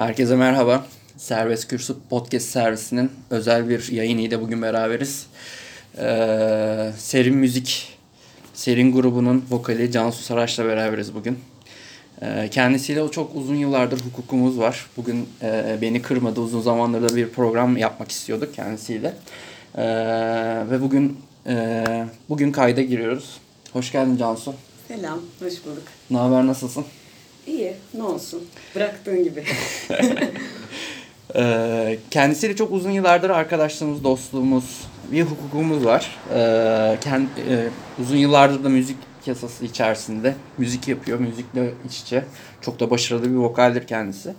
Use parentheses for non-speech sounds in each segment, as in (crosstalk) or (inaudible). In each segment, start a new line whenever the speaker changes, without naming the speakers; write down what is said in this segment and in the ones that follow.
Herkese merhaba. Serbest Kürsü Podcast servisinin özel bir yayınıyla bugün beraberiz. Ee, Serin Müzik, Serin grubunun vokali Cansu Saraç'la beraberiz bugün. Ee, kendisiyle çok uzun yıllardır hukukumuz var. Bugün e, beni kırmadı. Uzun zamandır da bir program yapmak istiyorduk kendisiyle. Ee, ve bugün e, bugün kayda giriyoruz. Hoş geldin Cansu.
Selam, hoş bulduk.
Ne haber, nasılsın?
İyi, ne olsun. Bıraktığın gibi. (laughs)
Ee, kendisiyle çok uzun yıllardır arkadaşlığımız, dostluğumuz, bir hukukumuz var. Ee, kend, e, uzun yıllardır da müzik yasası içerisinde müzik yapıyor, müzikle iç içe. Çok da başarılı bir vokaldir kendisi.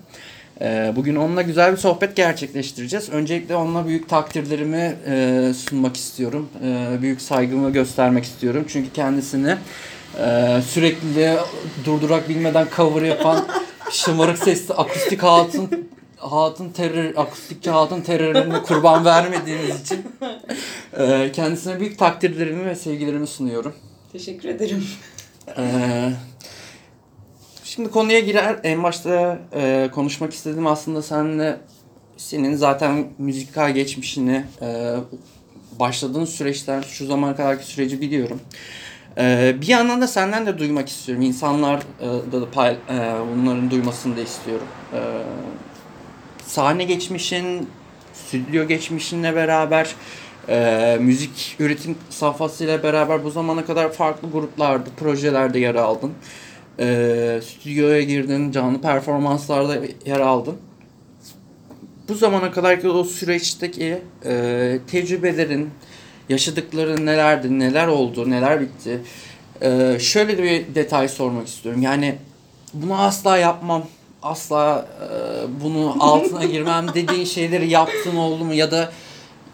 Ee, bugün onunla güzel bir sohbet gerçekleştireceğiz. Öncelikle onunla büyük takdirlerimi e, sunmak istiyorum. Büyük saygımı göstermek istiyorum. Çünkü kendisini e, sürekli durdurak bilmeden cover yapan (laughs) şımarık sesli akustik hatun hatun terör, akustikçi hatun terörüne kurban vermediğiniz için e, kendisine büyük takdirlerimi ve sevgilerimi sunuyorum.
Teşekkür ederim.
Ee, şimdi konuya girer. En başta e, konuşmak istediğim aslında seninle senin zaten müzikal geçmişini e, başladığın süreçten şu zamana kadarki süreci biliyorum. E, bir yandan da senden de duymak istiyorum. İnsanlar e, da, da pay, e, bunların duymasını da istiyorum. E, sahne geçmişin, stüdyo geçmişinle beraber e, müzik üretim safhasıyla beraber bu zamana kadar farklı gruplarda, projelerde yer aldın. E, stüdyoya girdin, canlı performanslarda yer aldın. Bu zamana kadarki o süreçteki e, tecrübelerin, yaşadıkların nelerdi, neler oldu, neler bitti. E, şöyle bir detay sormak istiyorum. Yani bunu asla yapmam, asla e, bunu altına girmem (laughs) dediğin şeyleri yaptın oldu mu ya da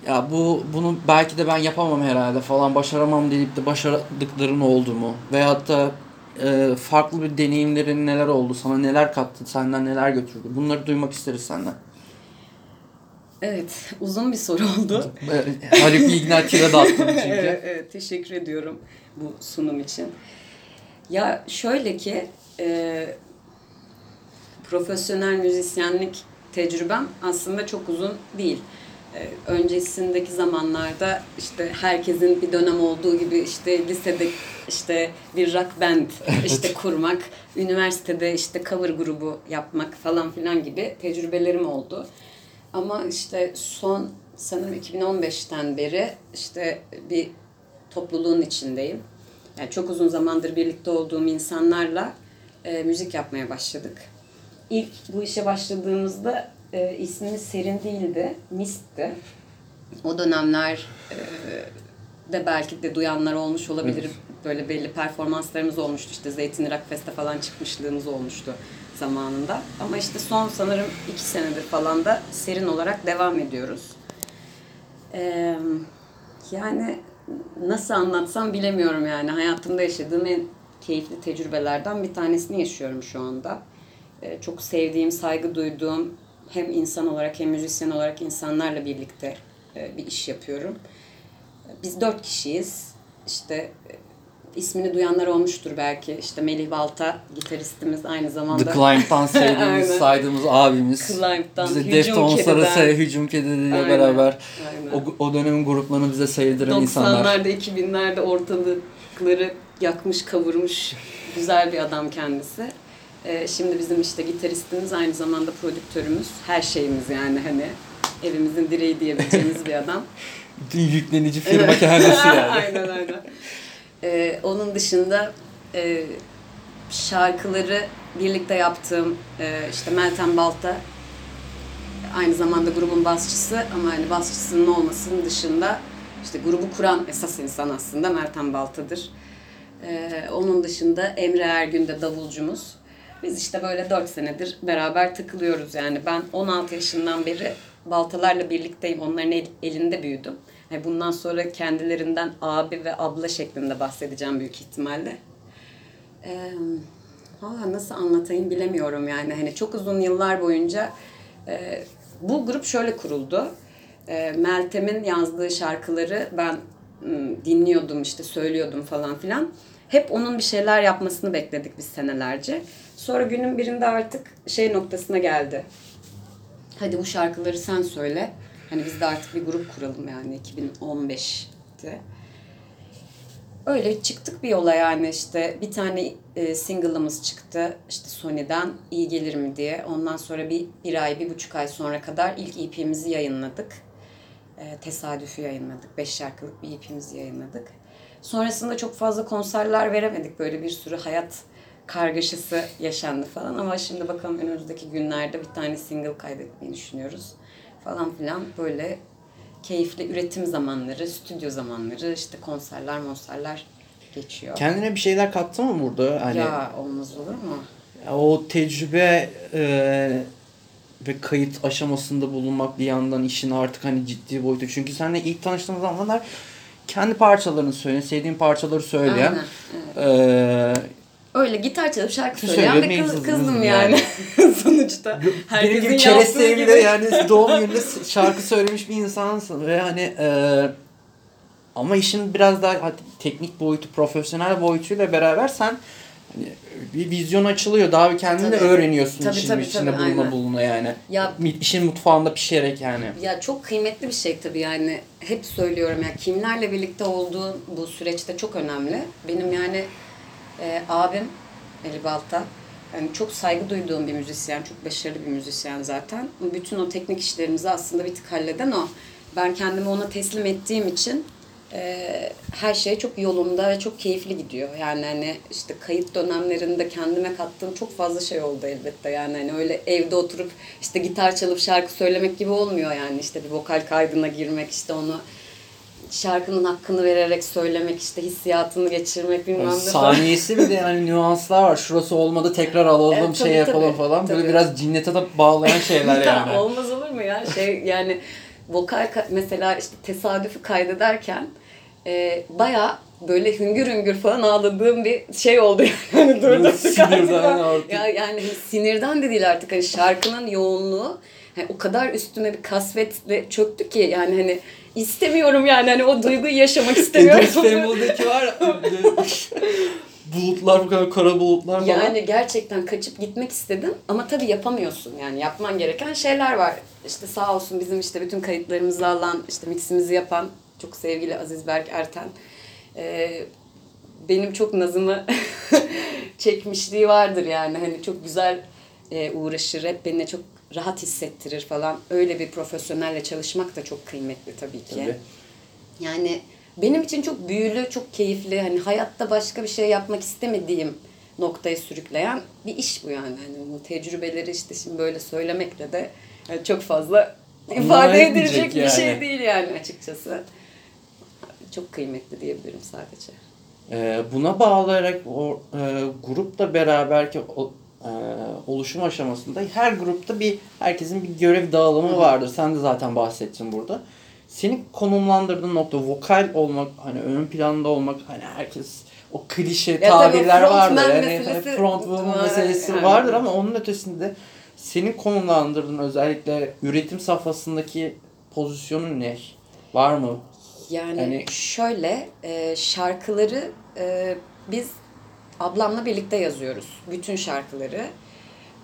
ya bu bunu belki de ben yapamam herhalde falan başaramam deyip de başardıkların oldu mu? Veyahut da e, farklı bir deneyimlerin neler oldu? Sana neler kattı? Senden neler götürdü? Bunları duymak isteriz senden.
Evet, uzun bir soru oldu.
Haluk Bilginer kire dağıttım çünkü. (laughs)
evet, evet, teşekkür ediyorum bu sunum için. Ya şöyle ki, e, profesyonel müzisyenlik tecrübem aslında çok uzun değil. E, öncesindeki zamanlarda işte herkesin bir dönem olduğu gibi işte lisede işte bir rock band (laughs) işte kurmak, üniversitede işte cover grubu yapmak falan filan gibi tecrübelerim oldu. Ama işte son sanırım 2015'ten beri işte bir topluluğun içindeyim. Yani çok uzun zamandır birlikte olduğum insanlarla e, müzik yapmaya başladık. İlk bu işe başladığımızda e, ismimiz Serin değildi, Mist'ti. O dönemler e, de belki de duyanlar olmuş olabilir. Böyle belli performanslarımız olmuştu. İşte Zeytin Rock Fest'e falan çıkmışlığımız olmuştu zamanında. Ama işte son sanırım iki senedir falan da Serin olarak devam ediyoruz. Ee, yani nasıl anlatsam bilemiyorum yani. Hayatımda yaşadığım en keyifli tecrübelerden bir tanesini yaşıyorum şu anda. Ee, çok sevdiğim, saygı duyduğum hem insan olarak hem müzisyen olarak insanlarla birlikte e, bir iş yapıyorum. Biz dört kişiyiz. İşte ismini duyanlar olmuştur belki. İşte Melih Balta gitaristimiz aynı zamanda.
The Climb'dan (laughs) sevdiğimiz, saydığımız abimiz.
Climb'dan,
bize Deftones'lara Hücum Kedileri'yle beraber Aynen. o, o dönemin gruplarını bize sevdiren insanlar.
90'larda, 2000'lerde ortalıkları yakmış, kavurmuş güzel bir adam kendisi. Ee, şimdi bizim işte gitaristimiz aynı zamanda prodüktörümüz. Her şeyimiz yani hani evimizin direği diyebileceğimiz bir adam. (laughs)
Bütün yüklenici firma (laughs) kendisi yani.
aynen aynen. Ee, onun dışında e, şarkıları birlikte yaptığım e, işte Meltem Balta aynı zamanda grubun basçısı ama hani basçısının olmasının dışında işte grubu kuran esas insan aslında Meltem Balta'dır. Ee, onun dışında Emre Ergün de davulcumuz. Biz işte böyle 4 senedir beraber takılıyoruz yani. Ben 16 yaşından beri baltalarla birlikteyim. Onların el, elinde büyüdüm. Yani bundan sonra kendilerinden abi ve abla şeklinde bahsedeceğim büyük ihtimalle. Ee, nasıl anlatayım bilemiyorum yani. Hani çok uzun yıllar boyunca bu grup şöyle kuruldu. E, Meltem'in yazdığı şarkıları ben dinliyordum işte söylüyordum falan filan. Hep onun bir şeyler yapmasını bekledik biz senelerce. Sonra günün birinde artık şey noktasına geldi. Hadi bu şarkıları sen söyle. Hani biz de artık bir grup kuralım yani 2015'te. Öyle çıktık bir yola yani işte bir tane e, single'ımız çıktı işte Sony'den iyi gelir mi diye. Ondan sonra bir, bir ay, bir buçuk ay sonra kadar ilk EP'mizi yayınladık. E, tesadüfü yayınladık. Beş şarkılık bir EP'mizi yayınladık. Sonrasında çok fazla konserler veremedik. Böyle bir sürü hayat kargaşası yaşandı falan ama şimdi bakalım önümüzdeki günlerde bir tane single kaydetmeyi düşünüyoruz falan filan böyle keyifli üretim zamanları, stüdyo zamanları, işte konserler, monserler geçiyor.
Kendine bir şeyler kattı mı burada? Hani
Ya olmaz olur mu?
o tecrübe e, ve kayıt aşamasında bulunmak bir yandan işin artık hani ciddi boyutu. Çünkü seninle ilk tanıştığımız zamanlar kendi parçalarını söyleyen, sevdiğin parçaları söyleyen
Aynen,
e,
Öyle gitar çalıp şarkı
Söylüyor,
söyleyen
benim
kız,
kızım yani.
yani. (laughs) Sonuçta.
benim
Herkesin
gibi keresteye
gibi.
bile yani doğum gününde şarkı söylemiş bir insansın ve hani e, ama işin biraz daha teknik boyutu, profesyonel boyutuyla beraber sen hani bir vizyon açılıyor. Daha bir kendini de
Tabii.
öğreniyorsun
Tabii,
işin
tabii,
içinde
tabii,
buluna
aynen.
buluna yani.
Ya
işin mutfağında pişerek yani.
Ya çok kıymetli bir şey tabii yani hep söylüyorum ya kimlerle birlikte olduğun bu süreçte çok önemli. Benim yani e, abim Ali Balta yani çok saygı duyduğum bir müzisyen, çok başarılı bir müzisyen zaten. Bütün o teknik işlerimizi aslında bir tık halleden o. Ben kendimi ona teslim ettiğim için e, her şey çok yolunda ve çok keyifli gidiyor. Yani hani işte kayıt dönemlerinde kendime kattığım çok fazla şey oldu elbette. Yani hani öyle evde oturup işte gitar çalıp şarkı söylemek gibi olmuyor yani. işte bir vokal kaydına girmek, işte onu şarkının hakkını vererek söylemek, işte hissiyatını geçirmek bilmem ne.
Saniyesi bir de yani nüanslar var. Şurası olmadı tekrar alalım
Evet,
şey
tabii,
yapalım
tabii,
falan. Böyle
tabii.
biraz cinnete de bağlayan şeyler (laughs) yani.
Olmaz olur mu ya? Şey yani vokal ka- mesela işte tesadüfü kaydederken e, bayağı böyle hüngür hüngür falan ağladığım bir şey oldu yani. (laughs) Hani durduk
Sinirden (laughs) artık.
Ya yani hani sinirden de değil artık hani şarkının yoğunluğu hani o kadar üstüme bir kasvetle çöktü ki yani hani istemiyorum yani hani o duyguyu yaşamak istemiyorum.
İdris Fembul'daki var (laughs) bulutlar bu kadar kara bulutlar falan.
Yani gerçekten kaçıp gitmek istedim ama tabii yapamıyorsun yani yapman gereken şeyler var. İşte sağ olsun bizim işte bütün kayıtlarımızı alan, işte miximizi yapan çok sevgili Aziz Berk Erten. Ee, benim çok nazımı (laughs) çekmişliği vardır yani hani çok güzel e, uğraşır, hep beni çok rahat hissettirir falan. Öyle bir profesyonelle çalışmak da çok kıymetli tabii ki.
Tabii.
Yani benim için çok büyülü, çok keyifli. Hani hayatta başka bir şey yapmak istemediğim noktaya sürükleyen bir iş bu yani. Hani bu tecrübeleri işte şimdi böyle söylemekle de yani çok fazla ifade edilecek bir
yani.
şey değil yani açıkçası. Çok kıymetli diyebilirim sadece.
Ee, buna bağlayarak o e, grupla beraberki o, e, oluşum aşamasında her grupta bir herkesin bir görev dağılımı vardır. Sen de zaten bahsettin burada. Senin konumlandırdığın nokta vokal olmak, hani ön planda olmak, hani herkes o klişe
tabii
tabirler vardır. Yani
meselesi
frontman
var,
meselesi
yani.
vardır ama onun ötesinde senin konumlandırdığın özellikle üretim safhasındaki pozisyonun ne? Var mı?
Yani,
Yani-
şöyle e, şarkıları e, biz ablamla birlikte yazıyoruz. Bütün şarkıları.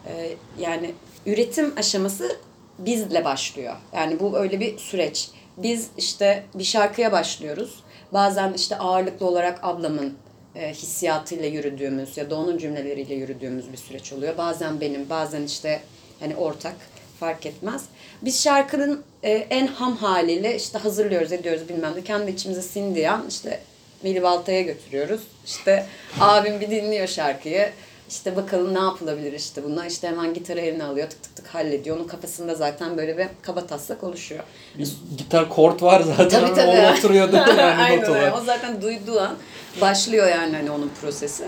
E, yani üretim aşaması bizle başlıyor. Yani bu öyle bir süreç. Biz işte bir şarkıya başlıyoruz. Bazen işte ağırlıklı olarak ablamın e, hissiyatıyla yürüdüğümüz ya da onun cümleleriyle yürüdüğümüz bir süreç oluyor. Bazen benim, bazen işte hani ortak fark etmez. Biz şarkının e, en ham haliyle işte hazırlıyoruz, ediyoruz bilmem ne. Kendi içimize sindiği an işte Melih Balta'ya götürüyoruz. İşte abim bir dinliyor şarkıyı. İşte bakalım ne yapılabilir işte buna. İşte hemen gitarı eline alıyor, tık tık tık hallediyor. Onun kafasında zaten böyle bir kaba taslak oluşuyor.
Bir gitar kort var zaten.
Tabii, tabii.
O oturuyordu yani (laughs)
Aynen
notalar.
öyle. O zaten duyduğu an başlıyor yani hani onun prosesi.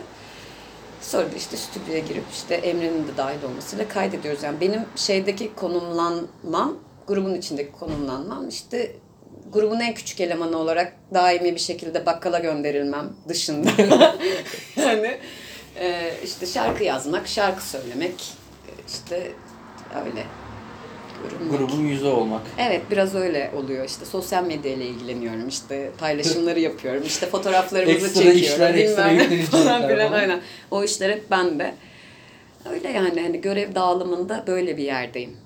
Sonra işte stüdyoya girip işte Emre'nin de dahil olmasıyla kaydediyoruz. Yani benim şeydeki konumlanmam, grubun içindeki konumlanmam işte grubun en küçük elemanı olarak daimi bir şekilde bakkala gönderilmem dışında. (laughs) yani e, işte şarkı yazmak, şarkı söylemek e, işte öyle. Görünmek.
Grubun yüzü olmak.
Evet biraz öyle oluyor işte sosyal medyayla ilgileniyorum işte paylaşımları yapıyorum işte fotoğraflarımızı
Ekstra
çekiyorum
işler,
bilmem ne falan filan aynen o işler hep bende. Öyle yani hani görev dağılımında böyle bir yerdeyim.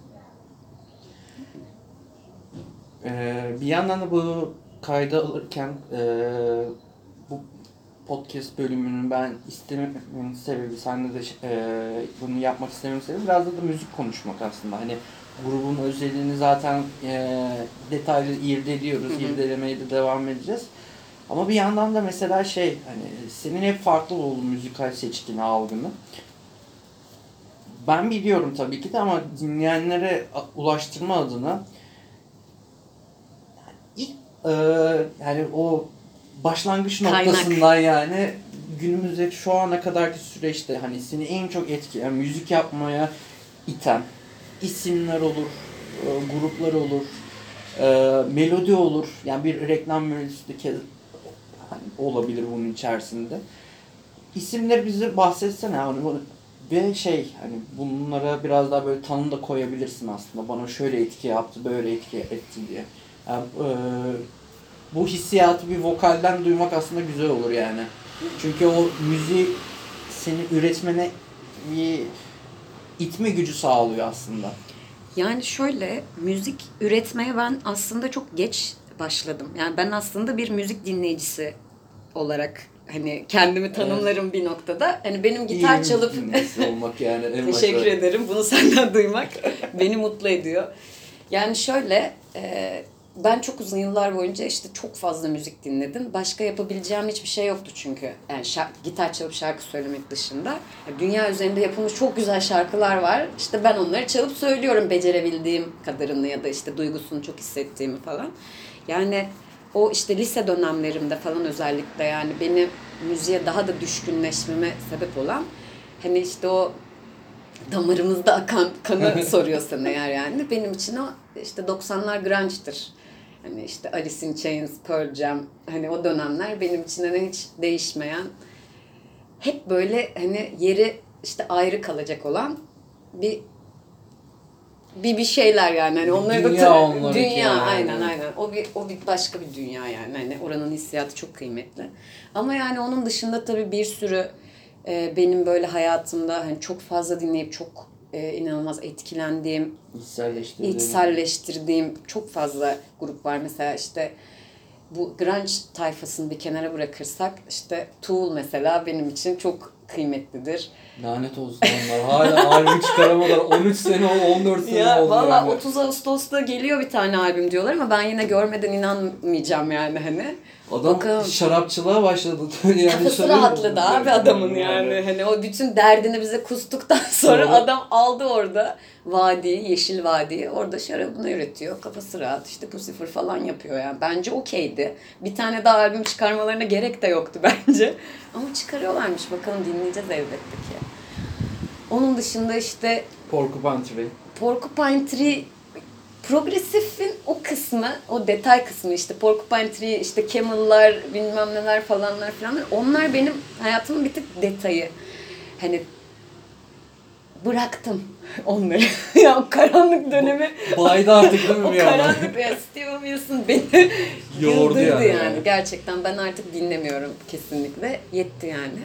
Ee, bir yandan da bu kayda alırken e, bu podcast bölümünü ben istememin sebebi, senle de e, bunu yapmak istememin sebebi biraz da, da müzik konuşmak aslında. Hani grubun özelliğini zaten e, detaylı irdeliyoruz,
Hı hı.
irdelemeye de devam edeceğiz. Ama bir yandan da mesela şey, hani senin hep farklı oldu müzikal seçkini, algını. Ben biliyorum tabii ki de ama dinleyenlere ulaştırma adına e, yani o başlangıç
Kaynak.
noktasından yani günümüzdeki şu ana kadarki süreçte hani seni en çok etkileyen müzik yapmaya iten isimler olur, e, gruplar olur, e, melodi olur. Yani bir reklam melodisi de kez hani olabilir bunun içerisinde. İsimleri bize bahsetsene hani ve şey hani bunlara biraz daha böyle tanım da koyabilirsin aslında. Bana şöyle etki yaptı, böyle etki etti diye. Yani, e, bu hissiyatı bir vokalden duymak aslında güzel olur yani. Çünkü o müziği seni üretmene bir itme gücü sağlıyor aslında.
Yani şöyle müzik üretmeye ben aslında çok geç başladım. Yani ben aslında bir müzik dinleyicisi olarak hani kendimi tanımlarım bir noktada. Hani benim gitar
İyi
çalıp
olmak yani. en (laughs)
Teşekkür
başta.
ederim. Bunu senden duymak beni mutlu ediyor. Yani şöyle, e, ben çok uzun yıllar boyunca işte çok fazla müzik dinledim. Başka yapabileceğim hiçbir şey yoktu çünkü. Yani şark- gitar çalıp şarkı söylemek dışında. Yani dünya üzerinde yapılmış çok güzel şarkılar var. İşte ben onları çalıp söylüyorum becerebildiğim kadarını ya da işte duygusunu çok hissettiğimi falan. Yani o işte lise dönemlerimde falan özellikle yani beni müziğe daha da düşkünleşmeme sebep olan hani işte o damarımızda akan kanı (laughs) soruyorsan eğer yani benim için o işte 90'lar grunge'dır. Hani işte Alice in Chains, Pearl Jam hani o dönemler benim için hani hiç değişmeyen hep böyle hani yeri işte ayrı kalacak olan bir bir bir şeyler yani. Hani onları da
Dünya
tabii-
onlarınki
dünya
yani.
aynen aynen. O bir o bir başka bir dünya yani. Hani oranın hissiyatı çok kıymetli. Ama yani onun dışında tabii bir sürü e, benim böyle hayatımda hani çok fazla dinleyip çok e, inanılmaz etkilendiğim içselleştirdiğim çok fazla grup var. Mesela işte bu grunge tayfasını bir kenara bırakırsak işte Tool mesela benim için çok kıymetlidir.
Lanet olsun onlar. Hala albüm çıkaramadılar. 13 sene oldu, 14 sene
Ya
oldu.
valla
yani.
30 Ağustos'ta geliyor bir tane albüm diyorlar ama ben yine görmeden inanmayacağım yani hani.
Adam
Bakalım.
şarapçılığa başladı. (laughs) yani
Kafası rahatladı abi adamın yani. Hani o bütün derdini bize kustuktan (laughs) sonra
Sonra-
adam aldı orada vadiyi, yeşil vadiyi. Orada şarabını üretiyor. Kafası rahat. işte bu sıfır falan yapıyor yani. Bence okeydi. Bir tane daha albüm çıkarmalarına gerek de yoktu (laughs) bence. Ama çıkarıyorlarmış. Bakalım dinleyeceğiz elbette ki. Onun dışında işte
Porcupine Tree.
Porcupine Tree progresifin o kısmı, o detay kısmı işte Porcupine Tree, işte Camel'lar, bilmem neler falanlar filanlar. Onlar benim hayatımın bir tık detayı. Hani bıraktım (laughs) onları. (laughs) ya o karanlık dönemi,
Baydı artık değil mi (laughs)
o
yandan?
karanlık ya Steven Wilson beni yıldırdı
yani.
yani. Gerçekten ben artık dinlemiyorum kesinlikle. Yetti yani.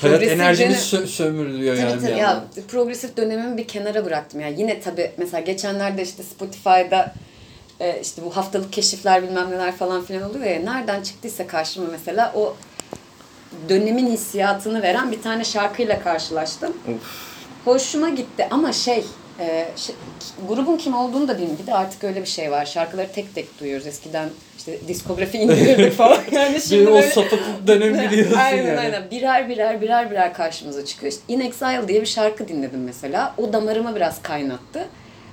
Hayat enerjimiz
dönem-
sö- sömürülüyor
Tabii
yani
tabii
bir
ya progresif dönemimi bir kenara bıraktım ya. Yine tabii mesela geçenlerde işte Spotify'da e, işte bu haftalık keşifler bilmem neler falan filan oluyor ya. Nereden çıktıysa karşıma mesela o dönemin hissiyatını veren bir tane şarkıyla karşılaştım. Hoşuma gitti ama şey, e, grubun kim olduğunu da bilmiyorum. Bir de artık öyle bir şey var. Şarkıları tek tek duyuyoruz. Eskiden işte diskografi (laughs) indirdik falan. Yani şimdi
Bir o
böyle-
sapıklık dönemi (laughs) biliyorsun
aynen,
yani.
Aynen birer birer birer birer karşımıza çıkıyor. İşte In Exile diye bir şarkı dinledim mesela. O damarımı biraz kaynattı.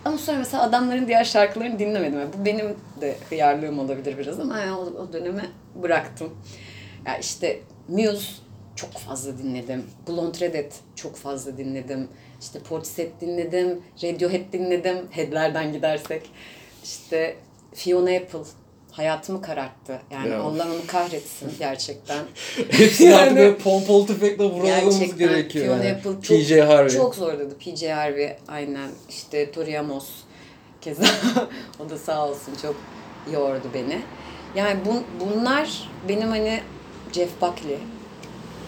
Ama sonra mesela adamların diğer şarkılarını dinlemedim. Yani bu benim de hıyarlığım olabilir biraz ama yani o, o dönemi bıraktım. Ya işte Muse çok fazla dinledim. Blonde Redhead çok fazla dinledim. İşte Portishead dinledim. Radiohead dinledim. Head'lerden gidersek. İşte Fiona Apple hayatımı kararttı. Yani
Ya.
Allah onu kahretsin gerçekten. (laughs)
Hepsini artık
Yani-
böyle pompalı tüfekle
Gerçekten
gerekiyor
Fiona
yani.
Apple çok,
PJ Harvey.
çok zorladı. PJ Harvey aynen. İşte Tori Amos keza (laughs) o da sağ olsun çok yordu beni. Yani bun, bunlar benim hani Jeff Buckley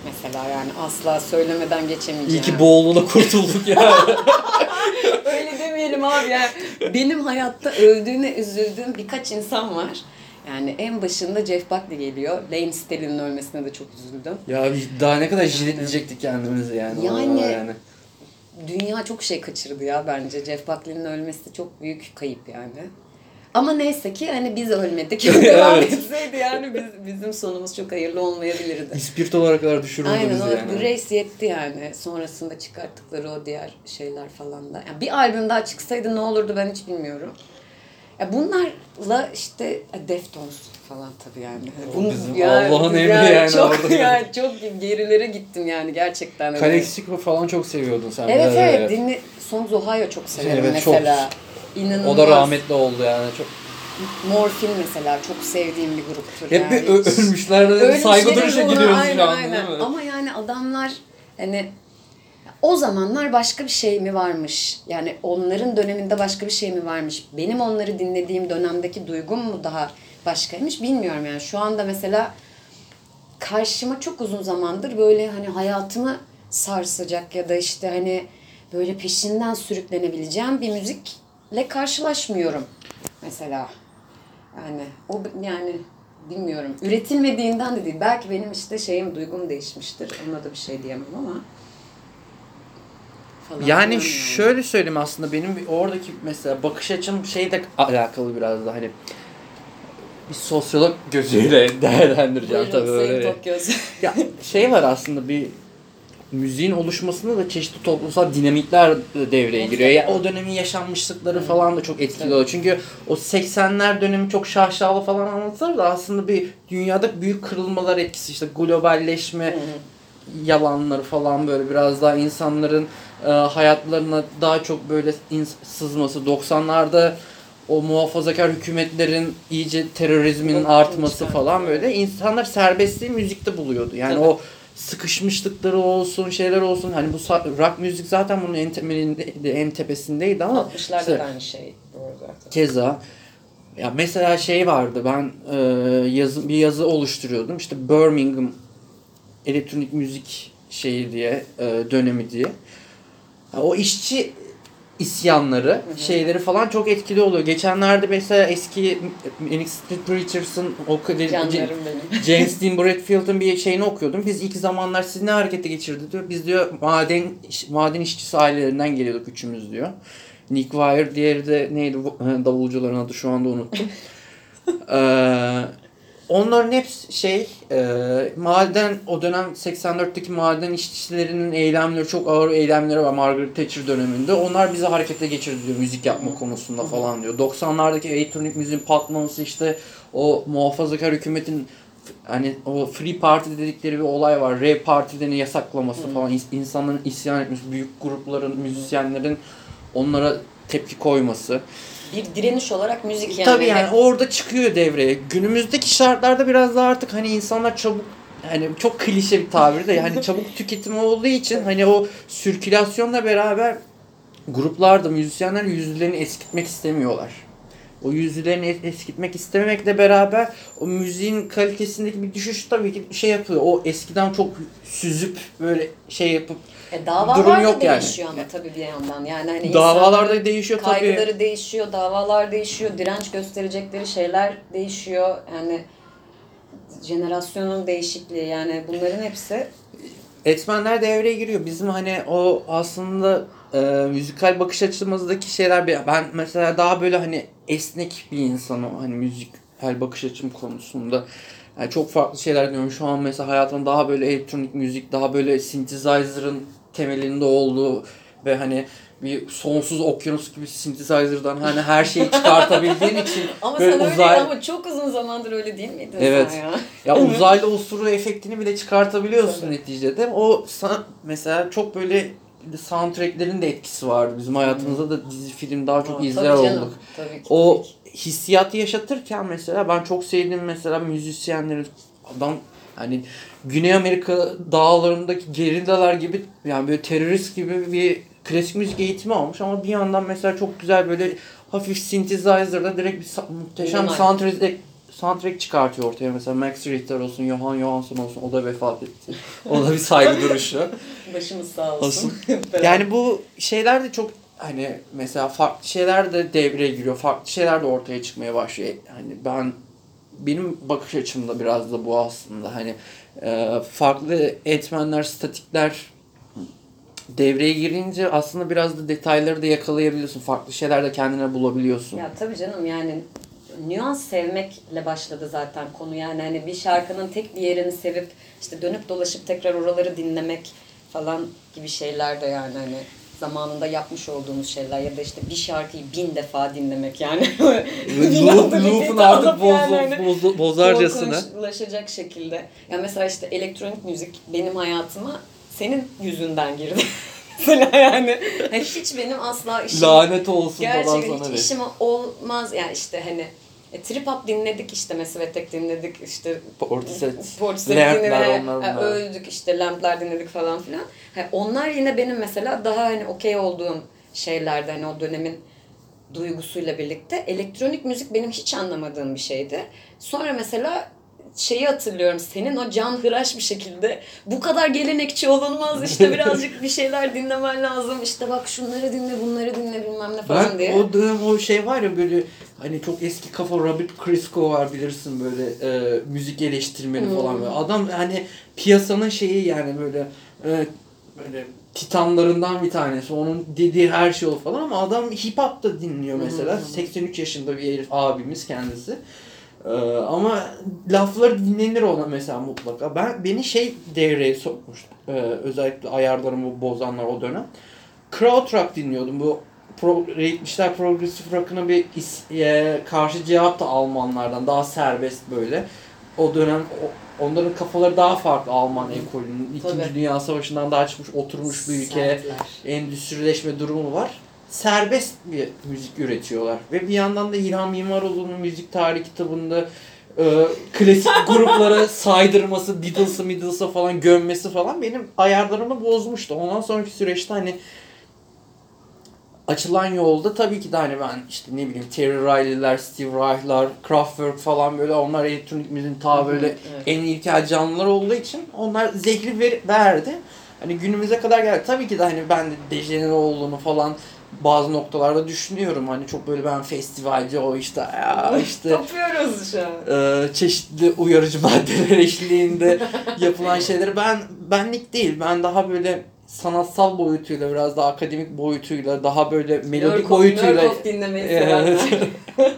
mesela yani asla söylemeden geçemeyeceğim.
İyi ki Boğulu'na kurtulduk ya. (laughs)
Öyle demeyelim abi yani. Benim hayatta öldüğüne üzüldüğüm birkaç insan var. Yani en başında Jeff Buckley geliyor. Lane Staley'nin ölmesine de çok üzüldüm.
ya daha ne kadar jiletleyecektik kendimizi yani.
Yani-
yani.
Dünya çok şey kaçırdı ya bence. Jeff Buckley'nin ölmesi çok büyük kayıp yani. Ama neyse ki hani biz ölmedik. (laughs) Devam
Evet.
etseydi yani biz, bizim sonumuz çok hayırlı olmayabilirdi.
İspirtolara kadar düşürürdü
Aynen
bizi yani.
Grace yetti yani. Sonrasında çıkarttıkları o diğer şeyler falan da. Yani bir albüm daha çıksaydı ne olurdu ben hiç bilmiyorum. Ya bunlarla işte Deftones falan tabii yani.
O bizim Allah'ın emri yani
Çok,
orada.
yani çok gerilere gittim yani gerçekten. öyle.
Calexico falan çok seviyordun sen.
Evet evet, dinle Songs Ohio çok severim
Evet, çok.
İnanılmaz.
O da rahmetli oldu yani. Çok
Morfin mesela çok sevdiğim bir gruptur
hep
yani.
bir ö- ölmüşlerde bir saygı duruşa
ruhuna,
giriyoruz
aynen,
şu an
aynen.
değil mi?
Ama yani adamlar hani o zamanlar başka bir şey mi varmış? Yani onların döneminde başka bir şey mi varmış? Benim onları dinlediğim dönemdeki duygum mu daha başkaymış bilmiyorum yani. Şu anda mesela karşıma çok uzun zamandır böyle hani hayatımı sarsacak ya da işte hani böyle peşinden sürüklenebileceğim bir müzikle karşılaşmıyorum mesela. Yani o yani bilmiyorum. Üretilmediğinden de değil. Belki benim işte şeyim duygum değişmiştir. Ona da bir şey diyemem ama. Falan
Yani
filan
şöyle söyleyeyim aslında benim oradaki mesela bakış açım şeyle alakalı biraz da hani bir sosyolog gözüyle (laughs) değerlendireceğim
Buyurun,
tabii öyle. Ya şey var aslında bir müziğin oluşmasında da çeşitli toplumsal dinamikler devreye giriyor. Ya o dönemin yaşanmışlıkları falan da çok etkili oluyor. Çünkü o 80'ler dönemi çok şaşalı falan anlatılır da aslında bir dünyada büyük kırılmalar etkisi işte globalleşme yalanları falan böyle biraz daha insanların e, hayatlarına daha çok böyle sızması 90'larda o muhafazakar hükümetlerin iyice terörizmin artması falan böyle insanlar serbestliği müzikte buluyordu. Yani
Tabii.
o sıkışmışlıkları olsun, şeyler olsun. Hani bu rock müzik zaten bunun en temelinde, en tepesindeydi ama
60'larda
işte
da aynı şey. Zaten.
keza ya mesela şey vardı ben e, yazı, bir yazı oluşturuyordum işte Birmingham elektronik müzik şeyi diye e, dönemi diye. O işçi isyanları, şeyleri falan çok etkili oluyor. Geçenlerde mesela eski Manic Street Preachers'ın o. (laughs) James Dean Bradfield'ın bir şeyini okuyordum. Biz ilk zamanlar siz ne harekete geçirdi diyor. Biz diyor maden maden işçisi ailelerinden geliyorduk üçümüz diyor. Nick Wire diğeri de neydi (laughs) davulcuların adı şu anda unuttum. (laughs) Ee, onların hepsi şey e, maden o dönem 84'teki maden işçilerinin eylemleri çok ağır eylemleri var Margaret Thatcher döneminde. Onlar bizi harekete geçirdi diyor müzik yapma konusunda falan diyor. 90'lardaki elektronik müziğin patlaması işte o muhafazakar hükümetin hani o Free Party dedikleri bir olay var. Rave partilerini yasaklaması falan. İns- insanların isyan etmesi, büyük grupların, müzisyenlerin onlara tepki koyması.
Bir direniş olarak müzik yani.
Tabii yani orada çıkıyor devreye. Günümüzdeki şartlarda biraz daha artık hani insanlar çabuk hani çok klişe bir tabir de yani (laughs) çabuk tüketimi olduğu için hani o sirkülasyonla beraber gruplar da müzisyenler yüzlerini eskitmek istemiyorlar. O yüzlerini es- eskitmek istememekle beraber o müziğin kalitesindeki bir düşüş tabii ki şey yapıyor. O eskiden çok süzüp böyle şey yapıp
E, davalar
durum
da
yok yani.
değişiyor ama tabii bir yandan. Yani hani
davalar da değişiyor tabii.
kaygıları değişiyor, davalar değişiyor, direnç gösterecekleri şeyler değişiyor. Yani jenerasyonun değişikliği yani bunların hepsi
Etmenler devreye giriyor. Bizim hani o aslında e, müzikal bakış açımızdaki şeyler bir- ben mesela daha böyle hani esnek bir insanım hani müzikal bakış açım konusunda. Yani çok farklı şeyler diyorum. Şu an mesela hayatımda daha böyle elektronik müzik, daha böyle synthesizer'ın temelinde olduğu ve hani bir sonsuz okyanus gibi synthesizer'dan hani her şeyi çıkartabildiğin (laughs) için
ama
böyle
sen öyle
uzay
ama çok uzun zamandır öyle değil miydin
Evet.
sen ya?
ya (laughs) uzaylı osuru efektini bile çıkartabiliyorsun
Tabii.
neticede. O mesela çok böyle soundtracklerin de etkisi vardı. Bizim hayatımızda da dizi film daha çok
Aa,
izler
tabii canım,
olduk.
Tabii ki,
O
tabii
hissiyatı yaşatırken mesela ben çok sevdiğim mesela müzisyenlerin adam hani Güney Amerika dağlarındaki gerillalar gibi yani böyle terörist gibi bir klasik müzik eğitimi almış ama bir yandan mesela çok güzel böyle hafif synthesizer'da direkt bir muhteşem soundtrack soundtrack çıkartıyor ortaya. Mesela Max Richter olsun, Johan Johansson olsun. O da vefat etti. (laughs) O da bir saygı duruşu.
Başımız sağ olsun.
Olsun. (laughs) Yani bu şeyler de çok hani mesela farklı şeyler de devreye giriyor. Farklı şeyler de ortaya çıkmaya başlıyor. Hani ben benim bakış açımda biraz da bu aslında. Hani farklı etmenler, statikler devreye girince aslında biraz da detayları da yakalayabiliyorsun. Farklı şeyler de kendine bulabiliyorsun.
Ya tabii canım yani nüans sevmekle başladı zaten konu yani hani bir şarkının tek bir yerini sevip işte dönüp dolaşıp tekrar oraları dinlemek falan gibi şeyler de yani hani zamanında yapmış olduğumuz şeyler ya da işte bir şarkıyı bin defa dinlemek yani. (laughs)
Loop'un artık
alıp yani hani
boz, boz, bozarcasına.
Korkunçlaşacak şekilde. Ya mesela işte elektronik müzik benim hayatıma senin yüzünden girdi. (laughs) Mesela yani hiç benim asla işim
Lanet olsun falan
Gerçekten
sana
hiç işim olmaz yani işte hani e, trip hop dinledik işte Mesvetek dinledik işte
Portiset, Lampler
dinledik
onlar bunlar.
öldük işte Lampler dinledik falan filan. Ha, onlar yine benim mesela daha hani okey olduğum şeylerdi hani o dönemin duygusuyla birlikte. Elektronik müzik benim hiç anlamadığım bir şeydi. Sonra mesela şeyi hatırlıyorum senin o can hıraş bir şekilde bu kadar gelenekçi olunmaz işte (laughs) birazcık bir şeyler dinlemen lazım işte bak şunları dinle bunları dinle bilmem ne falan
Ben
diye.
o dönem o şey var ya böyle hani çok eski kafa Robert Christgau var bilirsin böyle e, müzik eleştirmeni falan böyle. Adam hani piyasanın şeyi yani böyle e, böyle titanlarından bir tanesi. Onun dediği her şey olur falan ama adam hip hop da dinliyor mesela. 83 yaşında bir herif abimiz kendisi. Ee, ama lafları dinlenir ona mesela mutlaka. Ben beni şey devreye sokmuştu. Ee, özellikle ayarlarımı bozanlar o dönem. Krautrock dinliyordum. Bu pro, 70'ler progresif rock'ına bir is- e, karşı cevap da Almanlardan daha serbest böyle. O dönem o- onların kafaları daha farklı Alman ekolünün. İkinci
Tabii.
Dünya Savaşı'ndan daha çıkmış oturmuş bir ülke
Sertler.
endüstrileşme durumu var. Serbest bir müzik üretiyorlar. Ve bir yandan da İlhan Mimaroğlu'nun müzik tarihi kitabında e, klasik (laughs) gruplara saydırması, Beatles'ı Beatles'a falan gömmesi falan benim ayarlarımı bozmuştu. Ondan sonraki süreçte hani açılan yolda tabii ki de hani ben işte ne bileyim Terry Riley'ler, Steve Reich'lar, Kraftwerk falan böyle onlar elektronik müziğin ta böyle
Evet.
en ilkel canlılar olduğu için onlar zehri ver, verdi. Hani günümüze kadar geldi. Tabii ki de hani ben de dejenere olduğunu falan bazı noktalarda düşünüyorum. Hani çok böyle ben festivalci o işte ya işte
Yapıyoruz şu an.
e, çeşitli uyarıcı (laughs) maddeler eşliğinde yapılan (laughs) şeyleri ben benlik değil. Ben daha böyle sanatsal boyutuyla biraz daha akademik boyutuyla daha böyle melodik
Nurkoff-
boyutuyla
dinlemeyi.
Evet. (laughs)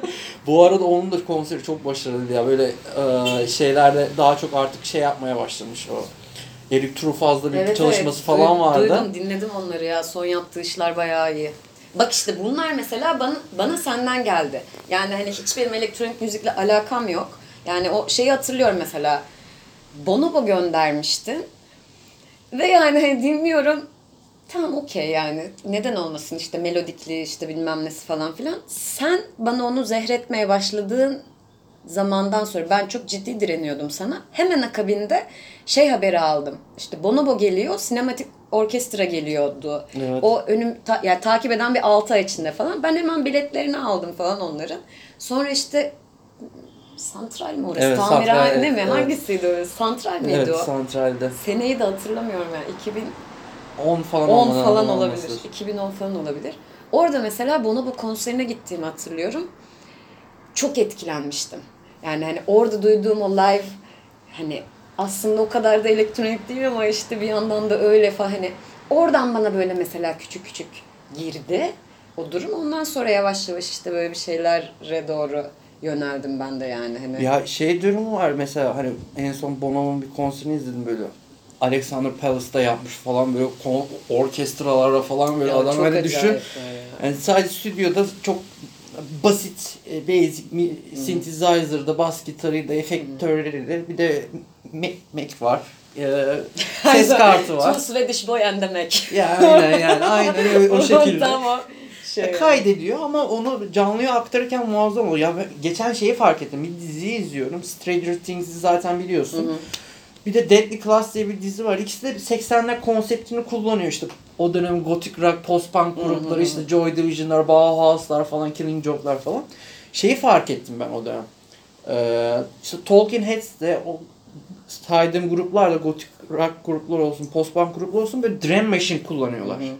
Bu arada onun da konseri çok başarılı ya. Böyle e, şeylerde daha çok artık şey yapmaya başlamış o. Erik Trufaz'da bir çalışması falan
duy-
vardı.
Duydum, dinledim onları ya. Son yaptığı işler bayağı iyi. Bak işte bunlar mesela bana, bana senden geldi. Yani hani hiç benim elektronik müzikle alakam yok. Yani o şeyi hatırlıyorum mesela. Bonobo göndermiştin. Ve yani hani dinliyorum. Tamam okey yani. Neden olmasın işte melodikli işte bilmem nesi falan filan. Sen bana onu zehretmeye başladığın zamandan sonra ben çok ciddi direniyordum sana. Hemen akabinde şey haberi aldım. İşte Bonobo geliyor, sinematik orkestra geliyordu.
Evet.
O önüm ta- yani takip eden bir 6 ay içinde falan. Ben hemen biletlerini aldım falan onların. Sonra işte Santral mi orası?
Evet,
Tamirhane
Santral,
mi?
evet.
Hangisiydi o? Santral miydi
Evet,
o?
santralde.
Seneyi de hatırlamıyorum yani. 2010
10 falan
falan
olmadan
olabilir.
olması.
2010 falan olabilir. Orada mesela Bonobo konserine gittiğimi hatırlıyorum. Çok etkilenmiştim. Yani hani orada duyduğum o live hani aslında o kadar da elektronik değil ama işte bir yandan da öyle falan hani oradan bana böyle mesela küçük küçük girdi o durum. Ondan sonra yavaş yavaş işte böyle bir şeylere doğru yöneldim ben de yani hani.
Ya şey durumu var mesela hani en son Bonomo'nun bir konserini izledim böyle. Alexander Palace'da yapmış falan böyle orkestralarla falan böyle
Ya
adam hani düşün.
böyle.
Yani sadece stüdyoda çok basit, e, basic mi, synthesizer'da, bas gitarıyla, efektörleriyle bir de Mac, Mac var. Ee, (laughs) ses kartı var.
Two Swedish Boy and the Mac.
ya aynen yani aynen öyle, o (laughs) şekilde.
tamam. Şey.
E, kaydediyor ama onu canlıya aktarırken muazzam oluyor. Ya ben geçen şeyi fark ettim. Bir diziyi izliyorum. Stranger Things'i zaten biliyorsun.
Hı hı.
Bir de Deadly Class diye bir dizi var. İkisi de 80'ler konseptini kullanıyor işte. O dönem gothic rock, post-punk grupları işte Joy Division'lar, Bauhaus'lar falan, Killing Joke'lar falan. Şeyi fark ettim ben o dönem. Ee, işte Talking Heads de o saydığım gruplar da gotik rock gruplar olsun, post-punk gruplar olsun böyle drum machine kullanıyorlar.
Hı hı.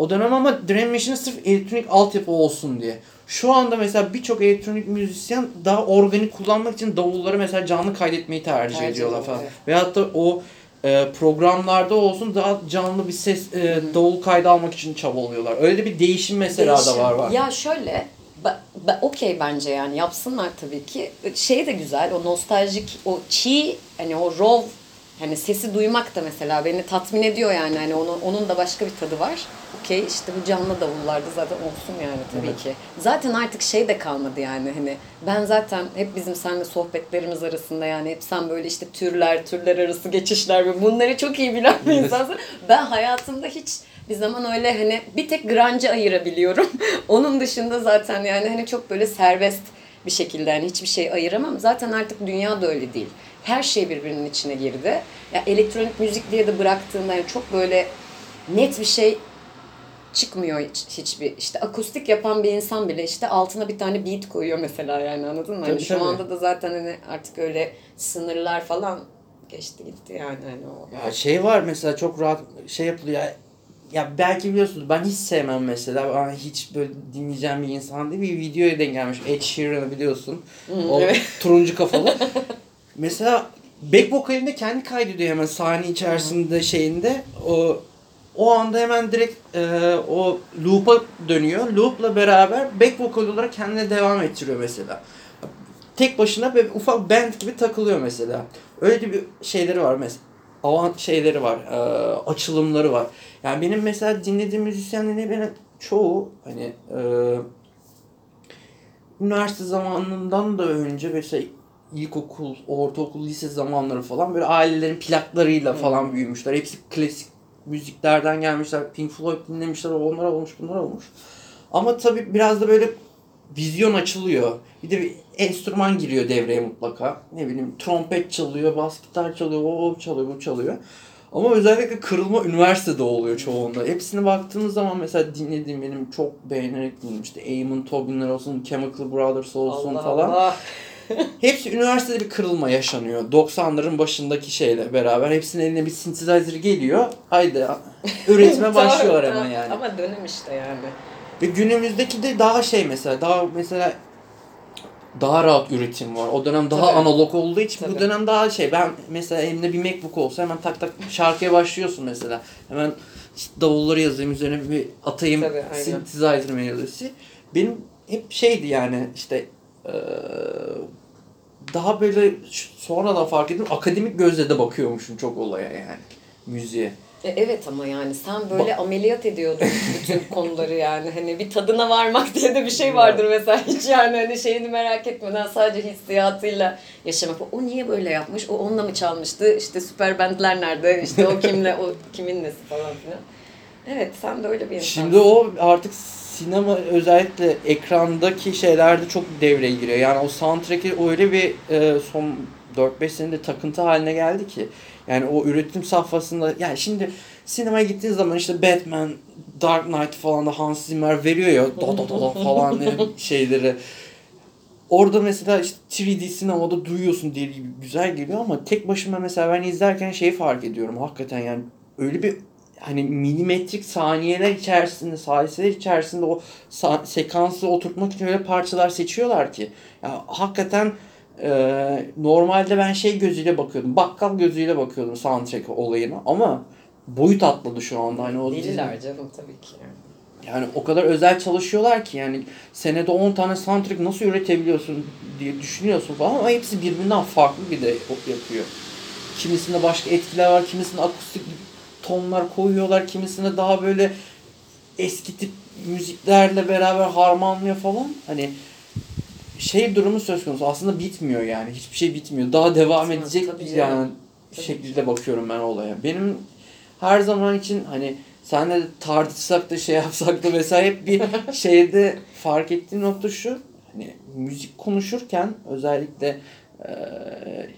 O dönem ama drum machine sırf elektronik altyapı olsun diye. Şu anda mesela birçok elektronik müzisyen daha organik kullanmak için davulları mesela canlı kaydetmeyi tercih,
Tercih
ediyorlar
ediyor,
falan.
evet.
Veyahut da o e, programlarda olsun daha canlı bir ses e, davul kaydı almak için çabalıyorlar. Öyle de bir değişim mesela
Değişim.
da var var.
Ya şöyle, ba- ba- okey bence yani yapsınlar tabii ki. Şey de güzel, o nostaljik, o çiğ, hani o raw, hani sesi duymak da mesela beni tatmin ediyor yani. Hani onun, onun da başka bir tadı var. Okey işte bu canlı davullarda zaten olsun yani tabii
Evet.
ki. Zaten artık şey de kalmadı yani hani ben zaten hep bizim seninle sohbetlerimiz arasında yani hep sen böyle işte türler, türler arası geçişler ve bunları çok iyi bilen bir insansın. Ben hayatımda hiç bir zaman öyle hani bir tek grunge'ı ayırabiliyorum. (laughs) Onun dışında zaten yani hani çok böyle serbest bir şekilde yani hiçbir şey ayıramam. Zaten artık dünya da öyle değil. Her şey birbirinin içine girdi. Ya elektronik müzik diye de bıraktığında yani çok böyle net bir şey çıkmıyor hiç, hiçbir işte akustik yapan bir insan bile işte altına bir tane beat koyuyor mesela yani anladın mı? Hani
Tabii,
şu
tabii.
anda da zaten hani artık öyle sınırlar falan geçti gitti yani hani o.
Ya şey var mesela çok rahat şey yapılıyor. Ya, belki biliyorsunuz ben hiç sevmem mesela. Ben hiç böyle dinleyeceğim bir insan değil. Bir videoya denk gelmiş. Ed Sheeran'ı biliyorsun. o
evet.
turuncu kafalı. (laughs) mesela back vokalinde kendi kaydediyor hemen sahne içerisinde şeyinde. O o anda hemen direkt e, o loop'a dönüyor. Loop'la beraber back vokal olarak kendine devam ettiriyor mesela. Tek başına böyle ufak band gibi takılıyor mesela. Öyle bir şeyleri var mesela. Avant şeyleri var, e, açılımları var. Yani benim mesela dinlediğim müzisyenlerin benim çoğu hani e, üniversite zamanından da önce mesela ilkokul, ortaokul, lise zamanları falan böyle ailelerin plaklarıyla falan büyümüşler. Hepsi klasik müziklerden gelmişler. Pink Floyd dinlemişler. Onlar olmuş, bunlar olmuş. Ama tabii biraz da böyle vizyon açılıyor. Bir de bir enstrüman giriyor devreye mutlaka. Ne bileyim trompet çalıyor, bas gitar çalıyor, o, o çalıyor, bu çalıyor. Ama özellikle kırılma üniversitede oluyor çoğunda. Hepsine baktığınız zaman mesela dinlediğim benim çok beğenerek dinledim. İşte Eamon Tobin'ler olsun, Chemical Brothers olsun
Allah
falan.
Allah.
Hepsi üniversitede bir kırılma yaşanıyor. 90'ların başındaki şeyle beraber. Hepsinin eline bir synthesizer geliyor. Haydi üretime (laughs) başlıyorlar hemen yani.
Ama dönem işte yani.
Ve günümüzdeki de daha şey mesela daha mesela daha rahat üretim var. O dönem daha
Tabii.
analog olduğu için bu
Tabii.
dönem daha şey. Ben mesela elimde bir MacBook olsa hemen tak tak şarkıya başlıyorsun mesela. Hemen işte davulları yazayım üzerine bir atayım
Tabii,
synthesizer melodisi. Benim hep şeydi yani işte daha böyle sonradan fark ettim akademik gözle de bakıyormuşum çok olaya yani müziğe.
E, Evet ama yani sen böyle ameliyat ediyordun (laughs) bütün konuları yani hani bir tadına varmak diye de bir şey vardır mesela hiç yani hani şeyini merak etmeden sadece hissiyatıyla yaşamak. O niye böyle yapmış? O onunla mı çalmıştı? İşte süper bandler nerede? İşte o kimle? O kimin nesi falan filan. Evet sen de öyle bir insansın.
Şimdi o artık sinema özellikle ekrandaki şeylerde çok devreye giriyor. Yani o soundtrack'i öyle bir e, son 4-5 senede takıntı haline geldi ki. Yani o üretim safhasında yani şimdi sinemaya gittiğin zaman işte Batman, Dark Knight falan da Hans Zimmer veriyor ya da da da da falan (laughs) diye şeyleri. Orada mesela işte 3D sinemada duyuyorsun gibi güzel geliyor ama tek başıma mesela ben izlerken şeyi fark ediyorum hakikaten yani öyle bir hani milimetrik saniyeler içerisinde, saliseler içerisinde o sa- sekansı oturtmak için öyle parçalar seçiyorlar ki. Ya hakikaten e, normalde ben şey gözüyle bakıyordum. Bakkal gözüyle bakıyordum soundtrack olayına ama boyut atladı şu anda. Hani o
Deliler canım tabii ki.
yani o kadar özel çalışıyorlar ki yani senede 10 tane soundtrack nasıl üretebiliyorsun diye düşünüyorsun falan ama hepsi birbirinden farklı bir de yapıyor. Kimisinde başka etkiler var, kimisinde akustik tonlar koyuyorlar, kimisinde daha böyle eski tip müziklerle beraber harmanlıyor falan. Hani şey durumu söz konusu aslında bitmiyor yani hiçbir şey bitmiyor. Daha devam
Bitmez,
edecek
tabii
bir
canım.
yani
Tabii
şekilde bakıyorum ben olaya. Benim her zaman için hani senle de tartışsak da şey yapsak da mesela hep bir (laughs) şeyde fark ettiğim nokta şu. Hani müzik konuşurken özellikle eee,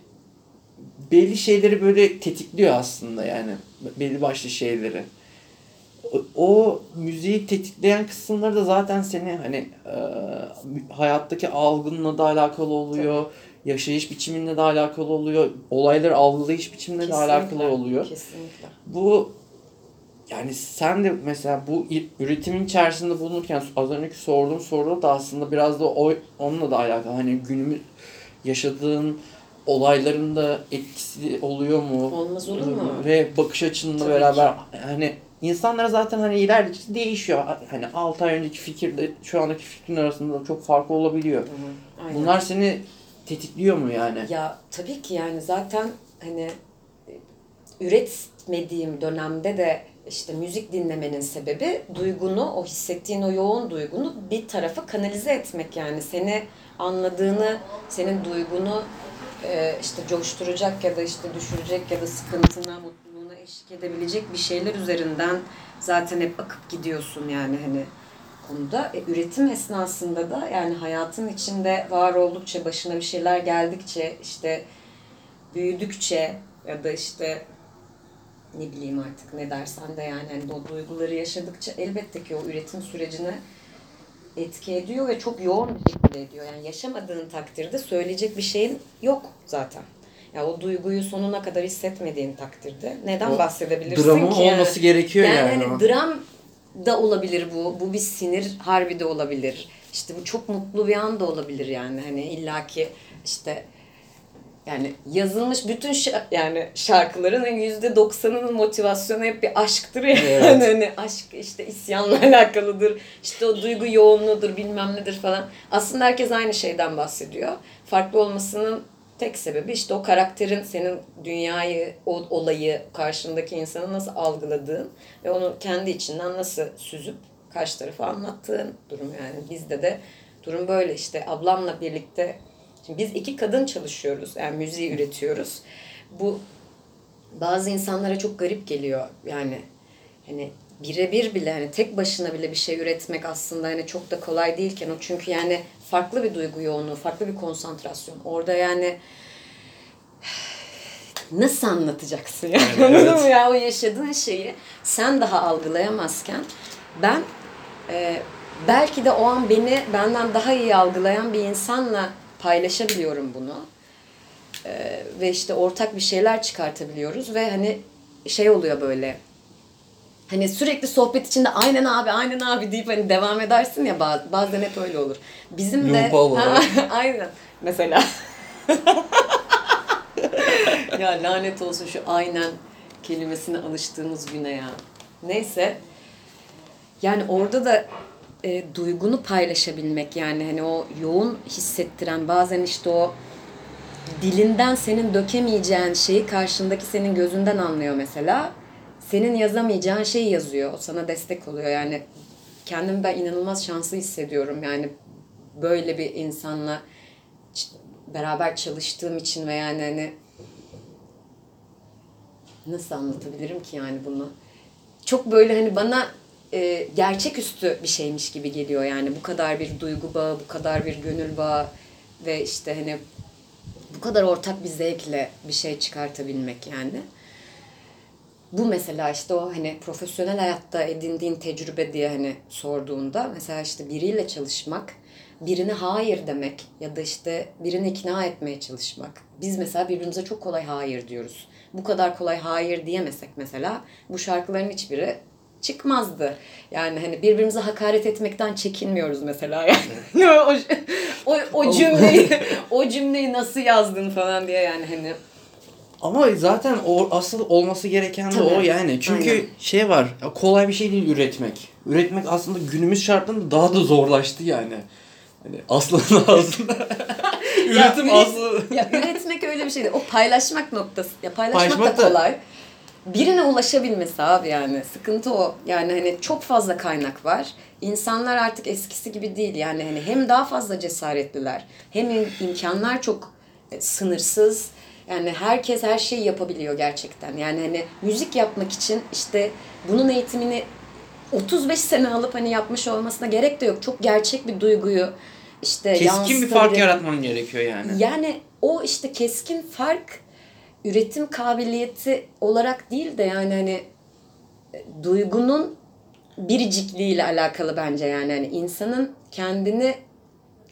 belli şeyleri böyle tetikliyor aslında yani belli başlı şeyleri. O, o müziği tetikleyen kısımları da zaten seni hani eee, hayattaki algınla da alakalı oluyor. yaşayış biçiminle de alakalı oluyor. Olayları algılayış biçimine de alakalı oluyor.
Kesinlikle.
Bu yani sen de mesela bu üretimin içerisinde bulunurken az önceki sorduğum soru da aslında biraz da o onunla da alakalı. Hani günümüz yaşadığın olayların da etkisi oluyor mu?
Olmaz olur mu?
Ve bakış açınla
Tabii
beraber hani insanlar zaten hani ilerledikçe değişiyor. Hani 6 ay önceki fikirle şu andaki fikrin arasında çok farklı olabiliyor.
Aynen.
Bunlar seni tetikliyor mu yani?
Ya tabii ki yani zaten hani e, üretmediğim dönemde de işte müzik dinlemenin sebebi duygunu, o hissettiğin o yoğun duygunu bir tarafa kanalize etmek yani. Seni anladığını, senin duygunu e, işte coşturacak ya da işte düşürecek ya da sıkıntına, mutluluğuna eşlik edebilecek bir şeyler üzerinden zaten hep akıp gidiyorsun yani hani konuda. E, üretim esnasında da yani hayatın içinde var oldukça, başına bir şeyler geldikçe, işte büyüdükçe ya da işte ne bileyim artık ne dersen de yani hani o duyguları yaşadıkça elbette ki o üretim sürecine etki ediyor ve çok yoğun bir şekilde ediyor. Yani yaşamadığın takdirde söyleyecek bir şeyin yok zaten. Ya o duyguyu sonuna kadar hissetmediğin takdirde neden
O
bahsedebilirsin
Dramın
ki? yani?
olması gerekiyor yani.
Yani, hani dram da olabilir bu. Bu bir sinir harbi de olabilir. İşte bu çok mutlu bir an da olabilir yani. Hani illaki işte yani yazılmış bütün şa- yani şarkıların yüzde doksanının motivasyonu hep bir aşktır ya.
Evet.
Yani (laughs) hani aşk işte isyanla (laughs) alakalıdır. İşte o duygu yoğunluğudur bilmem nedir falan. Aslında herkes aynı şeyden bahsediyor. Farklı olmasının tek sebebi işte o karakterin senin dünyayı, o olayı, karşındaki insanı nasıl algıladığın ve onu kendi içinden nasıl süzüp karşı tarafa anlattığın durum yani. Bizde de durum böyle işte ablamla birlikte Şimdi biz iki kadın çalışıyoruz. Yani müziği üretiyoruz. Bu bazı insanlara çok garip geliyor. Yani hani birebir bile hani tek başına bile bir şey üretmek aslında hani çok da kolay değilken o çünkü yani farklı bir duygu yoğunluğu, farklı bir konsantrasyon. Orada yani (sighs) nasıl anlatacaksın yani
Evet,
anladın mı ya o yaşadığın şeyi sen daha algılayamazken ben e, belki de o an beni benden daha iyi algılayan bir insanla paylaşabiliyorum bunu. E, ve işte ortak bir şeyler çıkartabiliyoruz ve hani şey oluyor böyle Hani sürekli sohbet içinde aynen abi aynen abi deyip hani devam edersin ya baz- bazen hep öyle olur. Bizim de (laughs) aynen mesela (laughs) ya lanet olsun şu aynen kelimesine alıştığımız güne ya. Neyse. Yani orada da e, duygunu paylaşabilmek yani hani o yoğun hissettiren bazen işte o dilinden senin dökemeyeceğin şeyi karşındaki senin gözünden anlıyor mesela. Senin yazamayacağın şeyi yazıyor. O sana destek oluyor. Yani kendimi ben inanılmaz şanslı hissediyorum. Yani böyle bir insanla beraber çalıştığım için ve yani hani nasıl anlatabilirim ki yani bunu? Çok böyle hani bana e, gerçeküstü bir şeymiş gibi geliyor yani bu kadar bir duygu bağı, bu kadar bir gönül bağı ve işte hani bu kadar ortak bir zevkle bir şey çıkartabilmek yani. Bu mesela işte o hani profesyonel hayatta edindiğin tecrübe diye hani sorduğunda mesela işte biriyle çalışmak, birine hayır demek ya da işte birini ikna etmeye çalışmak. Biz mesela birbirimize çok kolay hayır diyoruz. Bu kadar kolay hayır diyemesek mesela bu şarkıların hiçbiri çıkmazdı. Yani hani birbirimize hakaret etmekten çekinmiyoruz mesela yani. (laughs) o, o, o cümleyi o cümleyi nasıl yazdın falan diye yani hani
Ama zaten o asıl olması gereken de
Tabii.
o yani. Çünkü
Aynen.
şey var. ya Kolay bir şey değil üretmek. Üretmek aslında günümüz şartlarında daha da zorlaştı yani. Hani aslında (laughs) aslında üretim
üret-
aslı
ya üretmek öyle bir şey değil. O paylaşmak noktası. Ya paylaşmak,
Paylaşmak
da
da-
kolay. Birine ulaşabilmesi abi yani. Sıkıntı o. Yani hani çok fazla kaynak var. İnsanlar artık eskisi gibi değil. Yani hani hem daha fazla cesaretliler. Hem im- imkanlar çok e, sınırsız. Yani herkes her şeyi yapabiliyor gerçekten. Yani hani müzik yapmak için işte bunun eğitimini 35 sene alıp hani yapmış olmasına gerek de yok. Çok gerçek bir duyguyu işte
keskin bir fark yaratman gerekiyor yani.
yani o işte keskin fark üretim kabiliyeti olarak değil de yani hani e, duygunun biricikliğiyle alakalı bence yani hani insanın kendini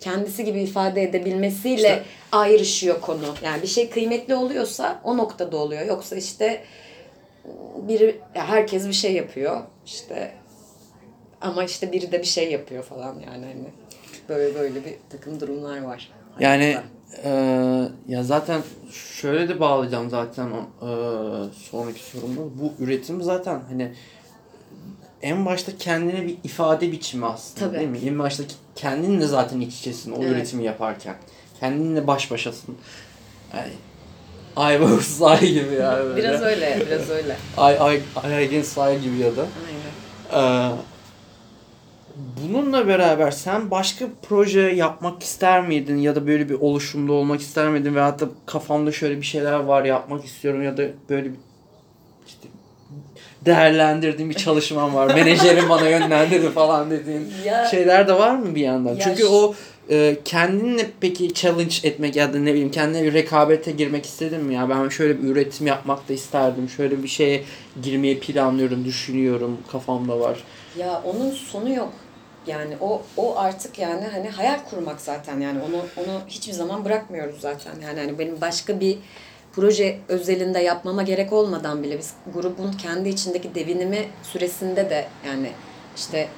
kendisi gibi ifade edebilmesiyle
İşte-
ayrışıyor konu. Yani bir şey kıymetli oluyorsa o noktada oluyor. Yoksa işte biri ya herkes bir şey yapıyor. İşte ama işte biri de bir şey yapıyor falan yani hani böyle böyle bir takım durumlar var.
Yani
hayatta.
Eee, ya zaten şöyle de bağlayacağım zaten eee, sonraki sorumda. Bu üretim zaten hani en başta kendine bir ifade biçimi aslında
Tabii.
değil mi? En başta kendinle zaten iç içesin o
Evet.
üretimi yaparken. Kendinle baş başasın. Yani Ayvaz Ay gibi ya böyle.
biraz öyle, biraz öyle.
Ay Ay Ay Aygın Say gibi ya da.
Aynen.
Ee, bununla beraber sen başka proje yapmak ister miydin ya da böyle bir oluşumda olmak ister miydin ve hatta kafamda şöyle bir şeyler var yapmak istiyorum ya da böyle bir işte değerlendirdiğim bir çalışmam var. Menajerim bana yönlendirdi falan dediğin (laughs)
Ya-
şeyler de var mı bir yandan?
Ya
Çünkü o e, kendinle peki challenge etmek ya da ne bileyim kendine bir rekabete girmek istedin mi ya? Ben şöyle bir üretim yapmak da isterdim. Şöyle bir şeye girmeyi planlıyorum, düşünüyorum, kafamda var.
Ya onun sonu yok. Yani o o artık yani hani hayal kurmak zaten yani onu onu hiçbir zaman bırakmıyoruz zaten. Yani hani benim başka bir proje özelinde yapmama gerek olmadan bile biz grubun kendi içindeki devinimi süresinde de yani işte e,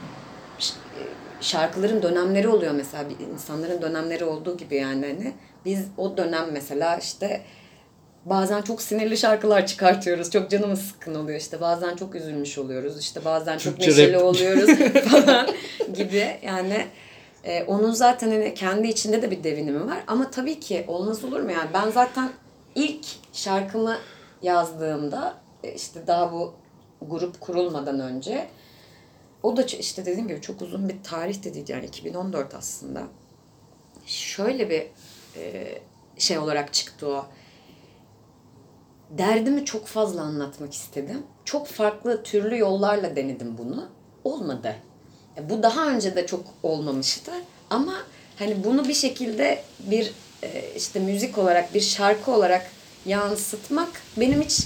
şarkıların dönemleri oluyor mesela insanların dönemleri olduğu gibi yani hani biz o dönem mesela işte bazen çok sinirli şarkılar çıkartıyoruz. Çok canımız sıkkın oluyor işte. Bazen çok üzülmüş oluyoruz. işte bazen çok
Türkçe
neşeli
rap.
oluyoruz (laughs) falan gibi. Yani e, onun zaten hani kendi içinde de bir devinimi var. Ama tabii ki olmaz olur mu yani? Ben zaten ilk şarkımı yazdığımda e, işte daha bu grup kurulmadan önce o da işte dediğim gibi çok uzun bir tarih de değil yani 2014 aslında. Şöyle bir e, şey olarak çıktı o derdimi çok fazla anlatmak istedim. Çok farklı türlü yollarla denedim bunu. Olmadı. E, Bu daha önce de çok olmamıştı. Ama hani bunu bir şekilde bir e, işte müzik olarak bir şarkı olarak yansıtmak benim hiç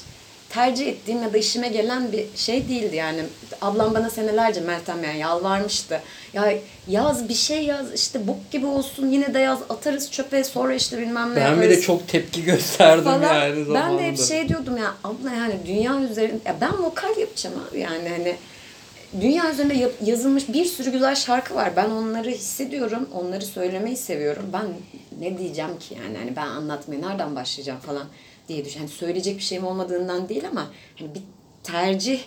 tercih ettiğim ya da işime gelen bir şey değildi yani. Ablam bana senelerce Meltem yani yalvarmıştı. Ya yaz bir şey yaz işte bok gibi olsun yine de yaz atarız çöpe sonra işte bilmem ne
Ben
yaparız
bile çok tepki gösterdim
falan.
yani
ben
zamanında.
de hep şey diyordum ya abla yani dünya üzerinde ya ben vokal yapacağım abi yani hani dünya üzerinde yap- yazılmış bir sürü güzel şarkı var. Ben onları hissediyorum. Onları söylemeyi seviyorum. Ben ne diyeceğim ki yani hani ben anlatmaya nereden başlayacağım falan diye düşün. Hani söyleyecek bir şeyim olmadığından değil ama hani bir tercih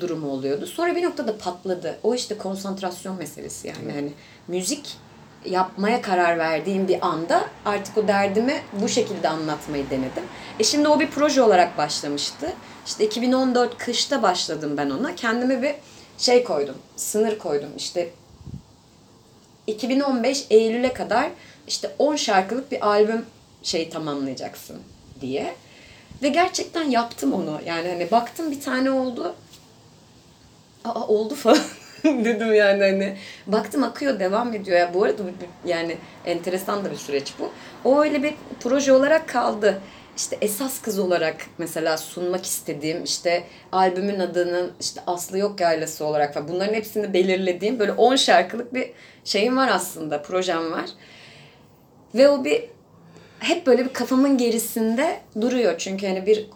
durumu oluyordu. Sonra bir noktada patladı. O işte konsantrasyon meselesi yani. Hani müzik yapmaya karar verdiğim bir anda artık o derdimi bu şekilde anlatmayı denedim. E şimdi o bir proje olarak başlamıştı. İşte 2014 kışta başladım ben ona. Kendime bir şey koydum. Sınır koydum. İşte 2015 Eylül'e kadar işte 10 şarkılık bir albüm şey tamamlayacaksın diye. Ve gerçekten yaptım onu. Yani hani baktım bir tane oldu. Aa oldu falan (laughs) dedim yani hani. Baktım akıyor devam ediyor. Ya bu arada yani enteresan da bir süreç bu. O öyle bir proje olarak kaldı. İşte esas kız olarak mesela sunmak istediğim işte albümün adının işte Aslı Yok Yaylası olarak falan bunların hepsini belirlediğim böyle 10 şarkılık bir şeyim var aslında projem var. Ve o bir hep böyle bir kafamın gerisinde duruyor. Çünkü hani bir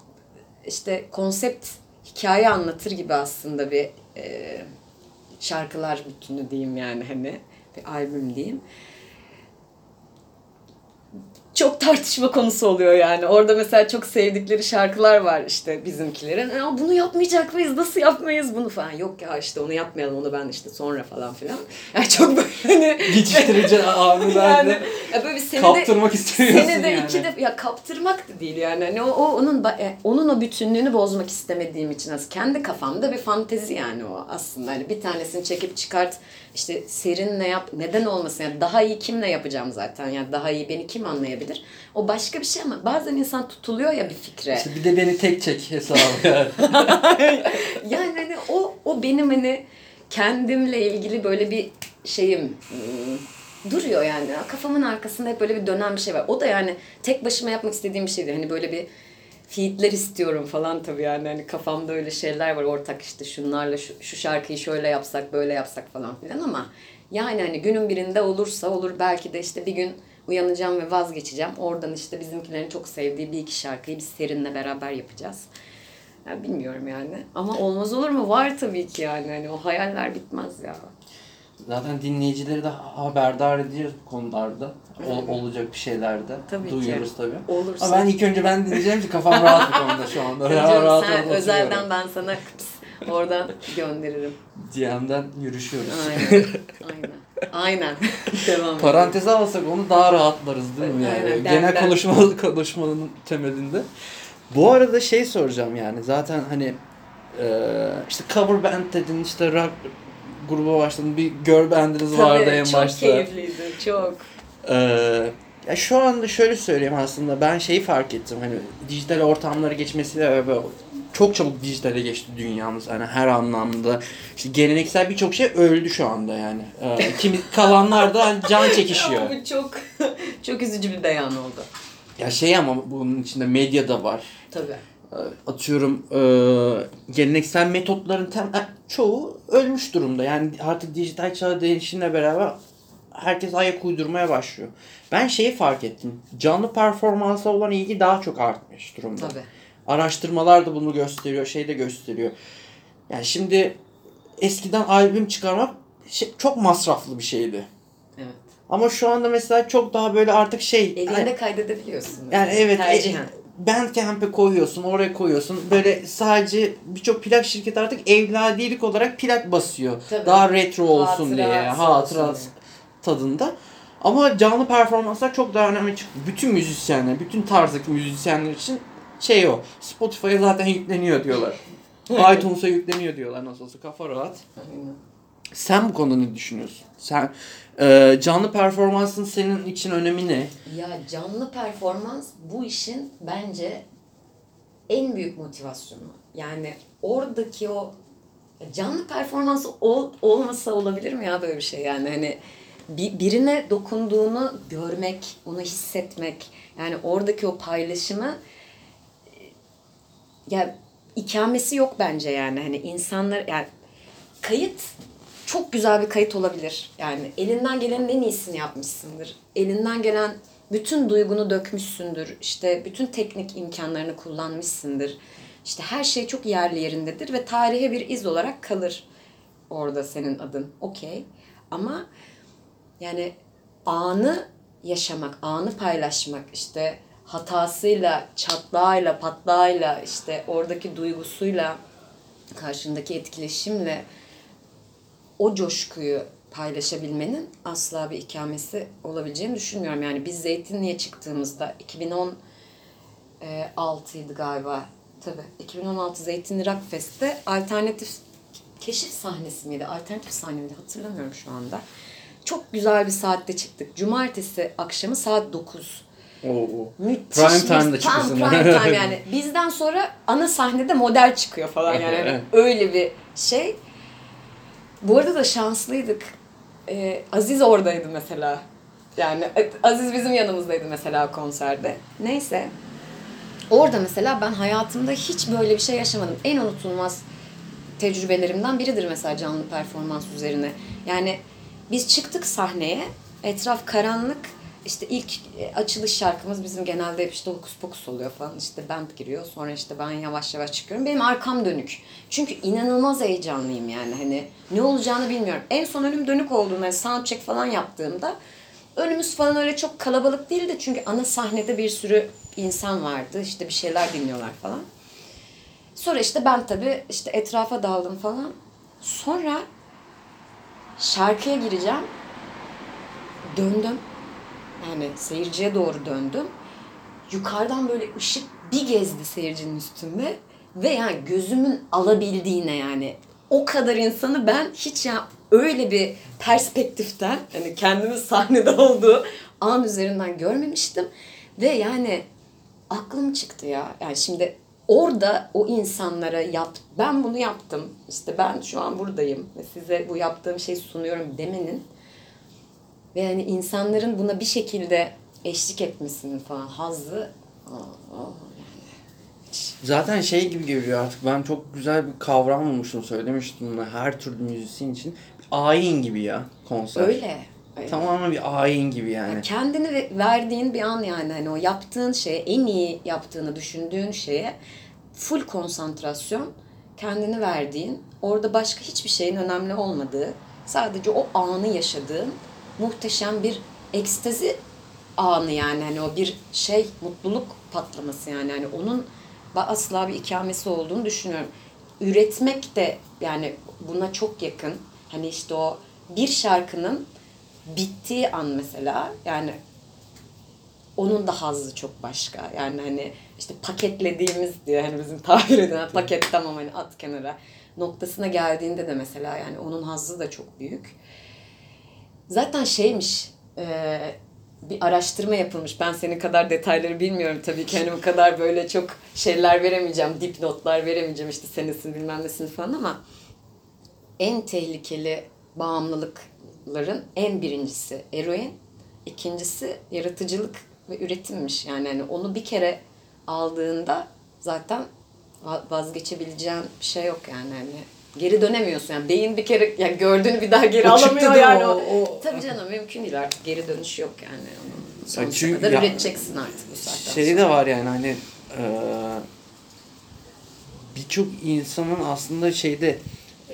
işte konsept hikaye anlatır gibi aslında bir e, şarkılar bütünü diyeyim yani hani bir albüm diyeyim. Çok tartışma konusu oluyor yani. Orada mesela çok sevdikleri şarkılar var işte bizimkilerin. Ya bunu yapmayacak mıyız? Nasıl yapmayız bunu falan. Yok ya işte onu yapmayalım onu ben işte sonra falan filan. Yani çok böyle hani (laughs)
Geçiştirici abilerle
yani ya böyle bir senede,
kaptırmak istiyorsun
senede
yani.
iki de ya kaptırmak da değil yani. Hani o, o onun e, onun o bütünlüğünü bozmak istemediğim için aslında kendi kafamda bir fantezi yani o aslında. Hani bir tanesini çekip çıkart işte serinle yap neden olmasın yani daha iyi kimle yapacağım zaten yani daha iyi beni kim anlayabilir? O başka bir şey ama bazen insan tutuluyor ya bir fikre.
İşte bir de beni tek çek hesabı yani. (laughs)
yani hani o o benim hani kendimle ilgili böyle bir şeyim hmm, duruyor yani. Kafamın arkasında hep böyle bir dönen bir şey var. O da yani tek başıma yapmak istediğim bir şeydi. Hani böyle bir featler istiyorum falan tabii yani. Hani kafamda öyle şeyler var ortak işte şunlarla şu, şu şarkıyı şöyle yapsak böyle yapsak falan filan ama Yani hani günün birinde olursa olur belki de işte bir gün uyanacağım ve vazgeçeceğim. Oradan işte bizimkilerin çok sevdiği bir iki şarkıyı biz Serin'le beraber yapacağız. Ya bilmiyorum yani. Ama olmaz olur mu? Var tabii ki yani. Hani o hayaller bitmez ya.
Zaten dinleyicileri de haberdar ediyoruz bu konularda. Ol- olacak bir şeylerde.
Tabii ki.
Duyuyoruz tabii.
Olursa.
Ama ben ilk önce ben dinleyeceğim ki kafam rahat bu konuda şu anda. Rahat rahat
sen
oturuyorum.
özelden ben sana kıps oradan gönderirim.
DM'den yürüşüyoruz.
Aynen. Aynen. Aynen. (laughs) Devam.
Paranteze alsak onu daha rahatlarız değil mi yani?
Aynen,
Genel
ben-
konuşma konuşmanın temelinde. Bu arada şey soracağım yani zaten hani işte cover band dedin işte rock gruba başladın bir girl bandiniz
Tabii,
vardı en
çok
başta.
keyifliydi. Çok.
Eee, ya şu anda şöyle söyleyeyim aslında ben şeyi fark ettim hani dijital ortamları geçmesiyle beraber çok çabuk dijitale geçti dünyamız hani her anlamda. İşte geleneksel birçok şey öldü şu anda yani. Eee, (laughs) kimi kalanlar da hani can çekişiyor.
Bu çok (laughs) çok üzücü bir beyan oldu.
Ya şey ama bunun içinde medya da var.
Tabii.
Ee, Atıyorum e, geleneksel metotların tem e, çoğu ölmüş durumda. Yani artık dijital çağ değişimle beraber herkes ayak uydurmaya başlıyor. Ben şeyi fark ettim. Canlı performansa olan ilgi daha çok artmış durumda.
Tabii.
Araştırmalar da bunu gösteriyor, şey de gösteriyor. Yani şimdi eskiden albüm çıkarmak şey- çok masraflı bir şeydi.
Evet.
Ama şu anda mesela çok daha böyle artık şey...
Evinde kaydedebiliyorsun.
Yani evet
Tercihen.
e, Bandcamp'e koyuyorsun, oraya koyuyorsun. Böyle sadece birçok plak şirketi artık evladiyelik olarak plak basıyor.
Tabii.
Daha retro olsun
Hatıra
diye,
olsun
hatıra
diye.
tadında. Ama canlı performanslar çok daha önemli çıktı. Bütün müzisyenler, bütün tarzdaki müzisyenler için şey o. Spotify'a zaten yükleniyor diyorlar. (laughs) iTunes'a yükleniyor diyorlar nasıl olsa kafa rahat. Sen bu konuda ne düşünüyorsun? Sen e, canlı performansın senin için önemi ne?
Ya canlı performans bu işin bence en büyük motivasyonu. Yani oradaki o canlı performansı ol, olmasa olabilir mi ya böyle bir şey yani hani bir, birine dokunduğunu görmek, onu hissetmek yani oradaki o paylaşımı ya ikamesi yok bence yani hani insanlar yani kayıt çok güzel bir kayıt olabilir. Yani elinden gelenin en iyisini yapmışsındır. Elinden gelen bütün duygunu dökmüşsündür. İşte bütün teknik imkanlarını kullanmışsındır. İşte her şey çok yerli yerindedir ve tarihe bir iz olarak kalır orada senin adın. Okey. Ama yani anı yaşamak, anı paylaşmak işte hatasıyla, çatlağıyla, patlağıyla, işte oradaki duygusuyla, karşındaki etkileşimle o coşkuyu paylaşabilmenin asla bir ikamesi olabileceğini düşünmüyorum. Yani biz Zeytinli'ye çıktığımızda 2016'ydı galiba. Tabii 2016 Zeytinli Rock Fest'te alternatif keşif sahnesi miydi? Alternatif sahne miydi? Hatırlamıyorum şu anda. Çok güzel bir saatte çıktık. Cumartesi akşamı saat 9.
Oo, oo.
Müthiş
Prime time'da çıkıyorsun.
prime (laughs) time yani. Bizden sonra ana sahnede model çıkıyor falan yani. Hani öyle bir şey. Bu arada da şanslıydık. Ee, Aziz oradaydı mesela. Yani e, Aziz bizim yanımızdaydı mesela konserde. Neyse. Orada mesela ben hayatımda hiç böyle bir şey yaşamadım. En unutulmaz tecrübelerimden biridir mesela canlı performans üzerine. Yani biz çıktık sahneye, etraf karanlık. İşte ilk e, açılış şarkımız bizim genelde hep işte hokus pokus oluyor falan. İşte band giriyor. Sonra işte ben yavaş yavaş çıkıyorum. Benim arkam dönük. Çünkü inanılmaz heyecanlıyım yani. Hani ne olacağını bilmiyorum. En son önüm dönük olduğunda yani soundcheck falan yaptığımda önümüz falan öyle çok kalabalık değildi. Çünkü ana sahnede bir sürü insan vardı. İşte bir şeyler dinliyorlar falan. Sonra işte ben tabii işte etrafa daldım falan. Sonra şarkıya gireceğim. Döndüm. Yani seyirciye doğru döndüm. Yukarıdan böyle ışık bir gezdi seyircinin üstünde. Ve yani gözümün alabildiğine yani o kadar insanı ben hiç ya öyle bir perspektiften hani kendimin sahnede olduğu an üzerinden görmemiştim. Ve yani aklım çıktı ya. Yani şimdi orada o insanlara yap ben bunu yaptım. İşte ben şu an buradayım ve size bu yaptığım şeyi sunuyorum demenin ve yani insanların buna bir şekilde eşlik etmesinin falan hazzı.
Zaten şey gibi geliyor artık ben çok güzel bir kavram bulmuştum söylemiştim bunu her türlü müzisyen için. ayin gibi ya konser.
Öyle. öyle.
Tamamen bir ayin gibi yani.
Kendini ve- verdiğin bir an yani hani o yaptığın şeye, en iyi yaptığını düşündüğün şeye full konsantrasyon, kendini verdiğin, orada başka hiçbir şeyin önemli olmadığı, sadece o anı yaşadığın muhteşem bir ekstazi anı yani hani o bir şey mutluluk patlaması yani hani onun asla bir ikamesi olduğunu düşünüyorum. Üretmek de yani buna çok yakın. Hani işte o bir şarkının bittiği an mesela yani onun da hazzı çok başka. Yani hani işte paketlediğimiz diyor hani bizim tabir edilen paket tamam hani at kenara noktasına geldiğinde de mesela yani onun hazzı da çok büyük. Zaten şeymiş e, bir araştırma yapılmış. Ben senin kadar detayları bilmiyorum tabii ki. Hani bu kadar böyle çok şeyler veremeyeceğim. Dipnotlar veremeyeceğim işte senesini bilmem nesini falan ama en tehlikeli bağımlılıkların en birincisi eroin, ikincisi yaratıcılık ve üretimmiş. Yani hani onu bir kere aldığında zaten va- vazgeçebileceğin bir şey yok yani hani geri dönemiyorsun yani beyin bir kere yani gördüğünü bir daha geri
O
alamıyor yani
o-
o, tabii canım mümkün değil artık geri dönüş yok yani onun
çünkü
kadar
ya-
üreteceksin artık bu saatten
Şey
sonra.
de var yani hani e, birçok insanın aslında şeyde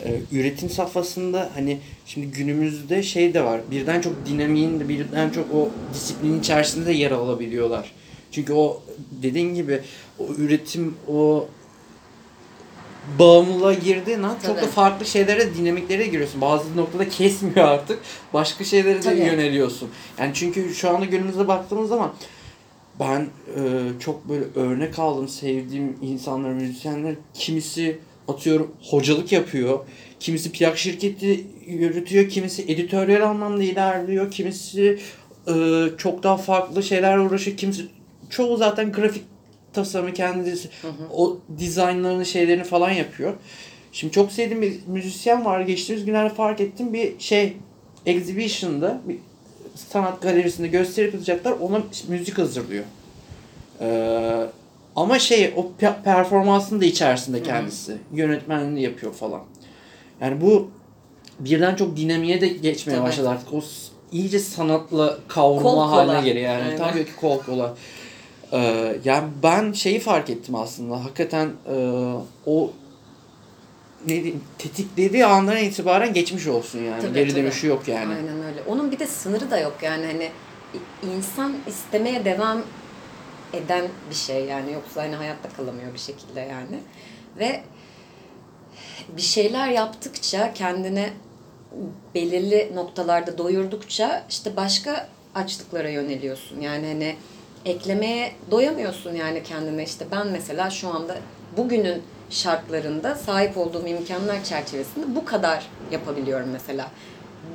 e, üretim safhasında hani şimdi günümüzde şey de var. Birden çok dinamiğin de birden çok o disiplinin içerisinde de yer alabiliyorlar. Çünkü o dediğin gibi o üretim o bağımlılığa girdiğin an çok da farklı şeylere, dinamiklere giriyorsun. Bazı noktada (laughs) kesmiyor artık. Başka şeylere de
Tabii.
yöneliyorsun. Yani çünkü şu anda günümüzde baktığımız zaman ben e, çok böyle örnek aldım sevdiğim insanlar, müzisyenler. Kimisi atıyorum hocalık yapıyor. Kimisi plak şirketi yürütüyor. Kimisi editörel anlamda ilerliyor. Kimisi e, çok daha farklı şeylerle uğraşıyor. Kimisi çoğu zaten grafik tasarımı kendisi o dizaynlarını şeylerini falan yapıyor. Şimdi çok sevdiğim bir müzisyen var. Geçtiğimiz günlerde fark ettim bir şey exhibition'da bir sanat galerisinde gösteri yapacaklar. Ona müzik hazırlıyor. Ee, ama şey o pe- performansın da içerisinde kendisi. Yönetmenliğini yapıyor falan. Yani bu birden çok dinamiğe de geçmeye
Tabii.
başladı artık. O iyice sanatla kavrulma haline geliyor yani.
Aynen.
Tabii ki kol kola. Ee, yani ben şeyi fark ettim aslında. Hakikaten e, o ne diyeyim, tetiklediği andan itibaren geçmiş olsun yani.
Tabii,
Geri
tabii.
dönüşü yok yani.
Aynen öyle. Onun bir de sınırı da yok yani hani insan istemeye devam eden bir şey yani yoksa hani hayatta kalamıyor bir şekilde yani. Ve bir şeyler yaptıkça kendine belirli noktalarda doyurdukça işte başka açlıklara yöneliyorsun. Yani hani eklemeye doyamıyorsun yani kendine. İşte ben mesela şu anda bugünün şartlarında sahip olduğum imkanlar çerçevesinde bu kadar yapabiliyorum mesela.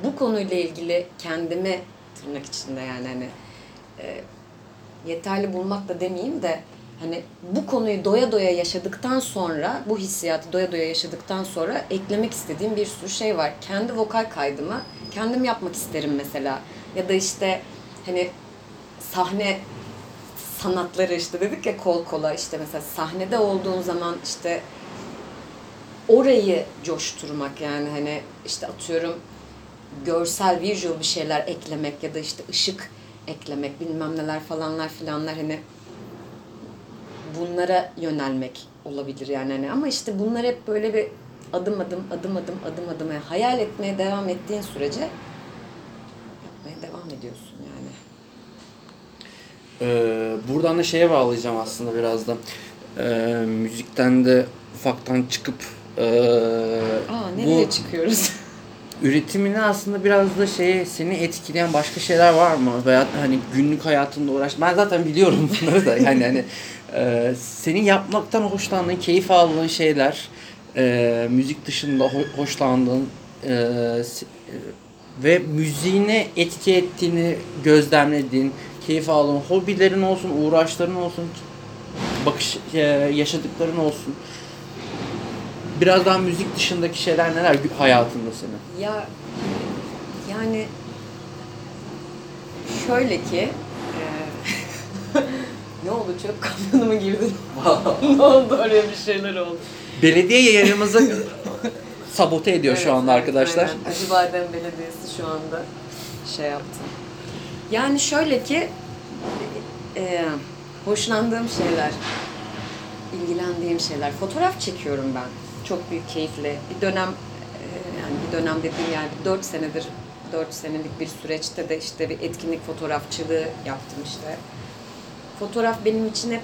Bu konuyla ilgili kendimi tırnak içinde yani hani e, yeterli bulmak da demeyeyim de hani bu konuyu doya doya yaşadıktan sonra bu hissiyatı doya doya yaşadıktan sonra eklemek istediğim bir sürü şey var. Kendi vokal kaydımı kendim yapmak isterim mesela. Ya da işte hani sahne sanatları işte dedik ya kol kola işte mesela sahnede olduğun zaman işte orayı coşturmak yani hani işte atıyorum görsel, visual bir şeyler eklemek ya da işte ışık eklemek bilmem neler falanlar filanlar hani bunlara yönelmek olabilir yani hani ama işte bunlar hep böyle bir adım adım adım adım adım adım hayal etmeye devam ettiğin sürece yapmaya devam ediyorsun.
Ee, buradan da şeye bağlayacağım aslında biraz da. Ee, müzikten de ufaktan çıkıp ee,
Aa nereye
bu
çıkıyoruz? (laughs)
üretimini aslında biraz da şeye seni etkileyen başka şeyler var mı? Veya hani günlük hayatında uğraş. Ben zaten biliyorum (laughs) bunları da yani hani ee, senin yapmaktan hoşlandığın, keyif aldığın şeyler, ee, müzik dışında ho- hoşlandığın se- e, ve müziğine etki ettiğini gözlemlediğin, keyif aldığın hobilerin olsun, uğraşların olsun, bakış e, yaşadıkların olsun. Biraz daha müzik dışındaki şeyler neler hayatında senin?
Ya yani şöyle ki e, (laughs) ne oldu çöp kamyonu mu girdin? (laughs) ne oldu oraya bir şeyler oldu.
Belediye yayınımıza sabote ediyor (laughs) şu
Evet,
anda
evet,
arkadaşlar.
aynen. Acıbadem Belediyesi şu anda şey yaptı. Yani şöyle ki e, hoşlandığım şeyler, ilgilendiğim şeyler. Fotoğraf çekiyorum ben. Çok büyük keyifle. Bir dönem e, yani bir dönem dediğim yani 4 senedir 4 senelik bir süreçte de işte bir etkinlik fotoğrafçılığı yaptım işte. Fotoğraf benim için hep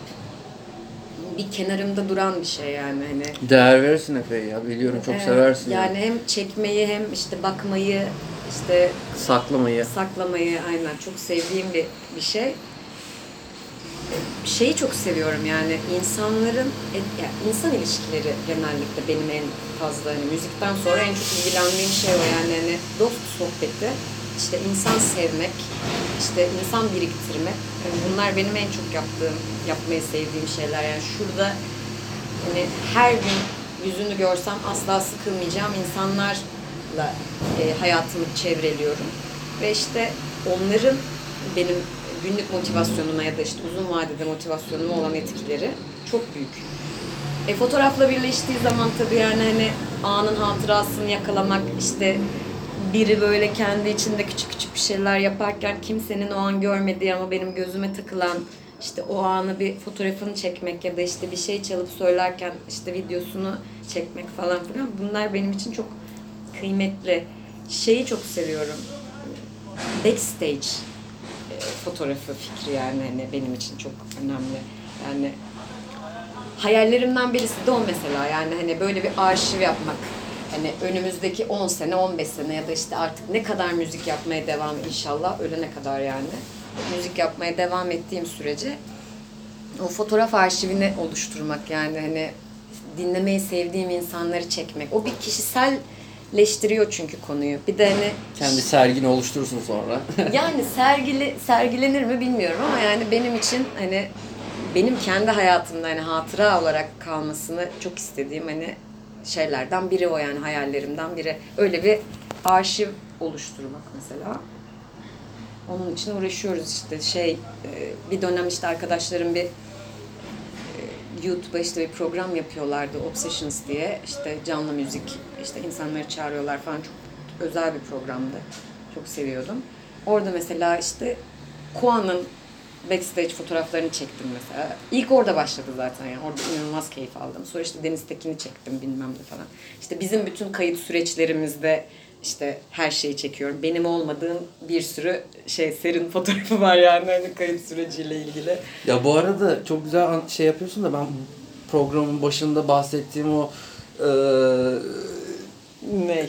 bir kenarımda duran bir şey yani hani.
Değer verirsin Efe ya biliyorum çok
Evet,
seversin.
Yani hem çekmeyi hem işte bakmayı, işte
Saklamayı.
saklamayı aynen çok sevdiğim bir bir şey. Şeyi çok seviyorum yani insanların et- ya insan ilişkileri genellikle benim en fazla hani müzikten sonra en çok ilgilendiğim şey o yani hani dost sohbeti, işte insan sevmek, işte insan biriktirmek. Yani bunlar benim en çok yaptığım, yapmayı sevdiğim şeyler. Yani şurada hani her gün yüzünü görsem asla sıkılmayacağım insanlarla e, hayatımı çevreliyorum. Ve işte onların benim günlük motivasyonuma ya da işte uzun vadede motivasyonuma olan etkileri çok büyük. E, fotoğrafla birleştiği zaman tabii yani hani anın hatırasını yakalamak işte biri böyle kendi içinde küçük küçük bir şeyler yaparken kimsenin o an görmediği ama benim gözüme takılan işte o anı bir fotoğrafını çekmek ya da işte bir şey çalıp söylerken işte videosunu çekmek falan filan bunlar benim için çok kıymetli. Şeyi çok seviyorum. Backstage e, fotoğrafı fikri yani hani benim için çok önemli. Yani hayallerimden birisi de o mesela yani hani böyle bir arşiv yapmak. Hani önümüzdeki 10 sene, 15 sene ya da işte artık ne kadar müzik yapmaya devam inşallah ölene kadar yani. Müzik yapmaya devam ettiğim sürece o fotoğraf arşivini oluşturmak yani hani dinlemeyi sevdiğim insanları çekmek. O bir kişiselleştiriyor çünkü konuyu. Bir de hani
Kendi sergini oluşturursun sonra. (laughs)
yani sergili sergilenir mi bilmiyorum ama yani benim için hani benim kendi hayatımda hani hatıra olarak kalmasını çok istediğim hani şeylerden biri o yani hayallerimden biri. Öyle bir arşiv oluşturmak mesela. Onun için uğraşıyoruz işte şey e, bir dönem işte arkadaşlarım bir YouTube'a işte bir program yapıyorlardı Obsessions diye işte canlı müzik işte insanları çağırıyorlar falan çok özel bir programdı. Çok seviyordum. Orada mesela işte Kuan'ın backstage fotoğraflarını çektim mesela. İlk orada başladı zaten yani. Orada inanılmaz keyif aldım. Sonra işte Deniz Tekin'i çektim bilmem ne falan. İşte bizim bütün kayıt süreçlerimizde işte her şeyi çekiyorum. Benim olmadığım bir sürü şey serin (laughs) fotoğrafı var yani hani kayıt süreciyle ilgili.
Ya bu arada çok güzel şey yapıyorsun da ben programın başında bahsettiğim o eee
Ne?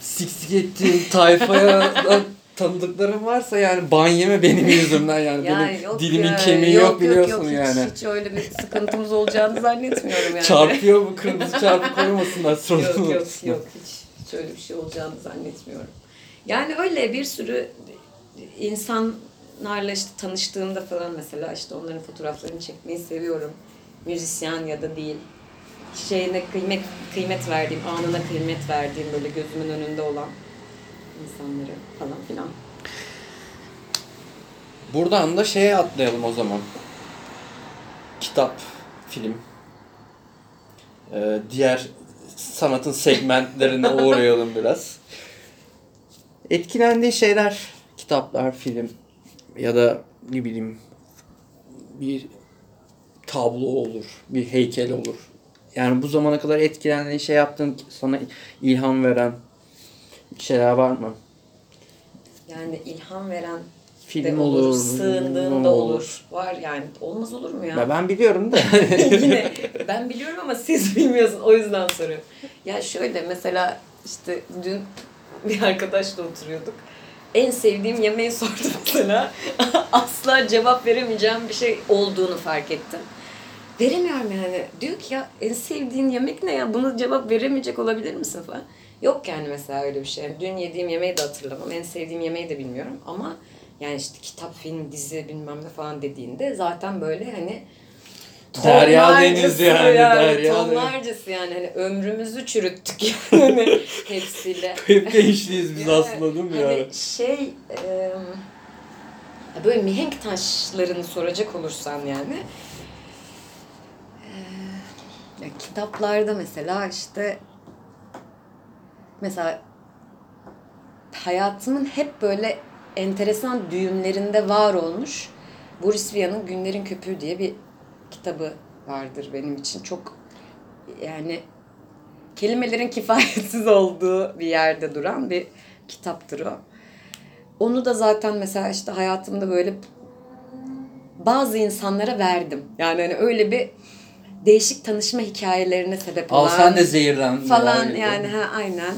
siksik ettiğim tayfaya (laughs) tanıdıklarım varsa yani ban yeme benim yüzümden yani. benim dilimin
ya,
kemiği yok, biliyorsun
hiç-
yani.
Hiç, öyle bir sıkıntımız olacağını zannetmiyorum yani.
Çarpıyor bu kırmızı çarpı koymasınlar sorun
yok yok yok hiç, hiç öyle bir şey olacağını zannetmiyorum. Yani öyle bir sürü insanlarla işte tanıştığımda falan mesela işte onların fotoğraflarını çekmeyi seviyorum. Müzisyen ya da değil. Şeyine kıymet kıymet verdiğim, anına kıymet verdiğim böyle gözümün önünde olan insanları falan filan.
Buradan da şeye atlayalım o zaman. Kitap, film. Ee, diğer sanatın segmentlerine (laughs) uğrayalım biraz. Etkilendiği şeyler, kitaplar, film ya da ne bileyim bir tablo olur, bir heykel olur. Yani bu zamana kadar etkilendiğin şey yaptığın, sana ilham veren şeyler var mı?
Yani ilham veren
Film
de
olur,
olur, sığındığım
roman
da olur. Var yani. Olmaz olur mu ya?
Ya ben biliyorum da. (laughs)
Yine (laughs) ben biliyorum ama siz (laughs) bilmiyorsun o yüzden soruyorum. Ya şöyle mesela işte dün bir arkadaşla oturuyorduk. En sevdiğim yemeği sordum mesela. Asla cevap veremeyeceğim bir şey olduğunu fark ettim. Veremiyorum yani. Diyor ki ya en sevdiğin yemek ne ya? Bunu cevap veremeyecek olabilir misin falan. Yok yani mesela öyle bir şey. Dün yediğim yemeği de hatırlamam. En sevdiğim yemeği de bilmiyorum. Ama yani işte kitap, film, dizi bilmem ne falan dediğinde zaten böyle hani
Derya deniz yani, derya deniz.
tonlarcası yani hani ömrümüzü çürüttük yani (laughs) hepsiyle.
Hep gençliyiz biz
Yani
aslında değil mi
hani
yani?
şey e, böyle mihenk taşlarını soracak olursan yani e, ya kitaplarda mesela işte mesela hayatımın hep böyle enteresan düğümlerinde var olmuş Boris Vian'ın Günlerin Köpüğü diye bir kitabı vardır benim için. Çok yani kelimelerin (laughs) kifayetsiz olduğu bir yerde duran bir kitaptır o. Onu da zaten mesela işte hayatımda böyle bazı insanlara verdim. Yani hani öyle bir değişik tanışma hikayelerine sebep olan
Al sen de zehirlen.
falan
Yani.
ha aynen.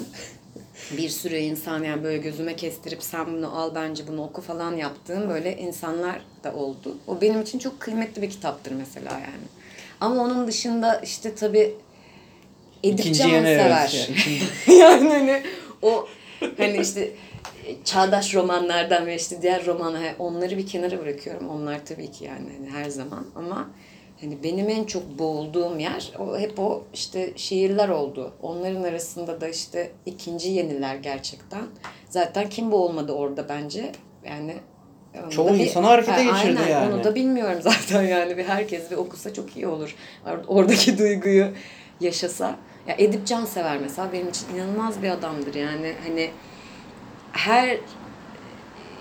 Bir sürü insan yani böyle gözüme kestirip sen bunu al bence bunu oku falan yaptığım böyle insanlar da oldu. O benim için çok kıymetli bir kitaptır mesela yani. Ama onun dışında işte tabii Edip
İkinci
Cansever.
yeni evet.
yani hani o hani işte çağdaş romanlardan ve işte diğer romanlar onları bir kenara bırakıyorum. Onlar tabii ki yani hani her zaman ama hani benim en çok boğulduğum yer o hep o işte şiirler oldu. Onların arasında da işte ikinci yeniler gerçekten. Zaten kim boğulmadı orada bence? Yani
Çoğu
da bir-
insanı harekete
Ha,
geçirdi
aynen,
yani.
Onu da bilmiyorum (laughs) zaten yani bir herkes bir okusa çok iyi olur. Or- Oradaki (laughs) duyguyu yaşasa. Ya Edip Cansever mesela benim için inanılmaz bir adamdır yani hani her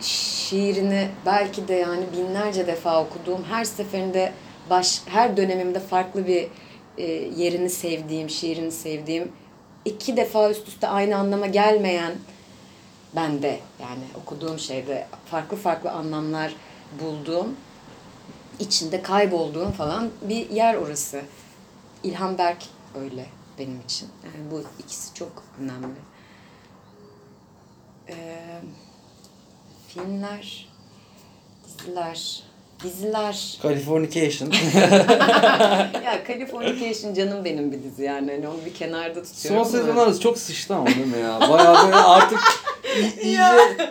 şiirini belki de yani binlerce defa okuduğum her seferinde baş her dönemimde farklı bir e, yerini sevdiğim, şiirini sevdiğim iki defa üst üste aynı anlama gelmeyen bende yani okuduğum şeyde farklı farklı anlamlar bulduğum içinde kaybolduğum falan bir yer orası. İlhan Berk öyle benim için. Yani bu ikisi çok önemli. Ee, filmler, diziler, diziler.
Californication. (laughs) (laughs)
ya Californication canım benim bir dizi yani. Hani onu bir kenarda
Son
tutuyorum. ama-
sezonlar çok sıçtı ama değil mi ya? Bayağı böyle artık (laughs) iyice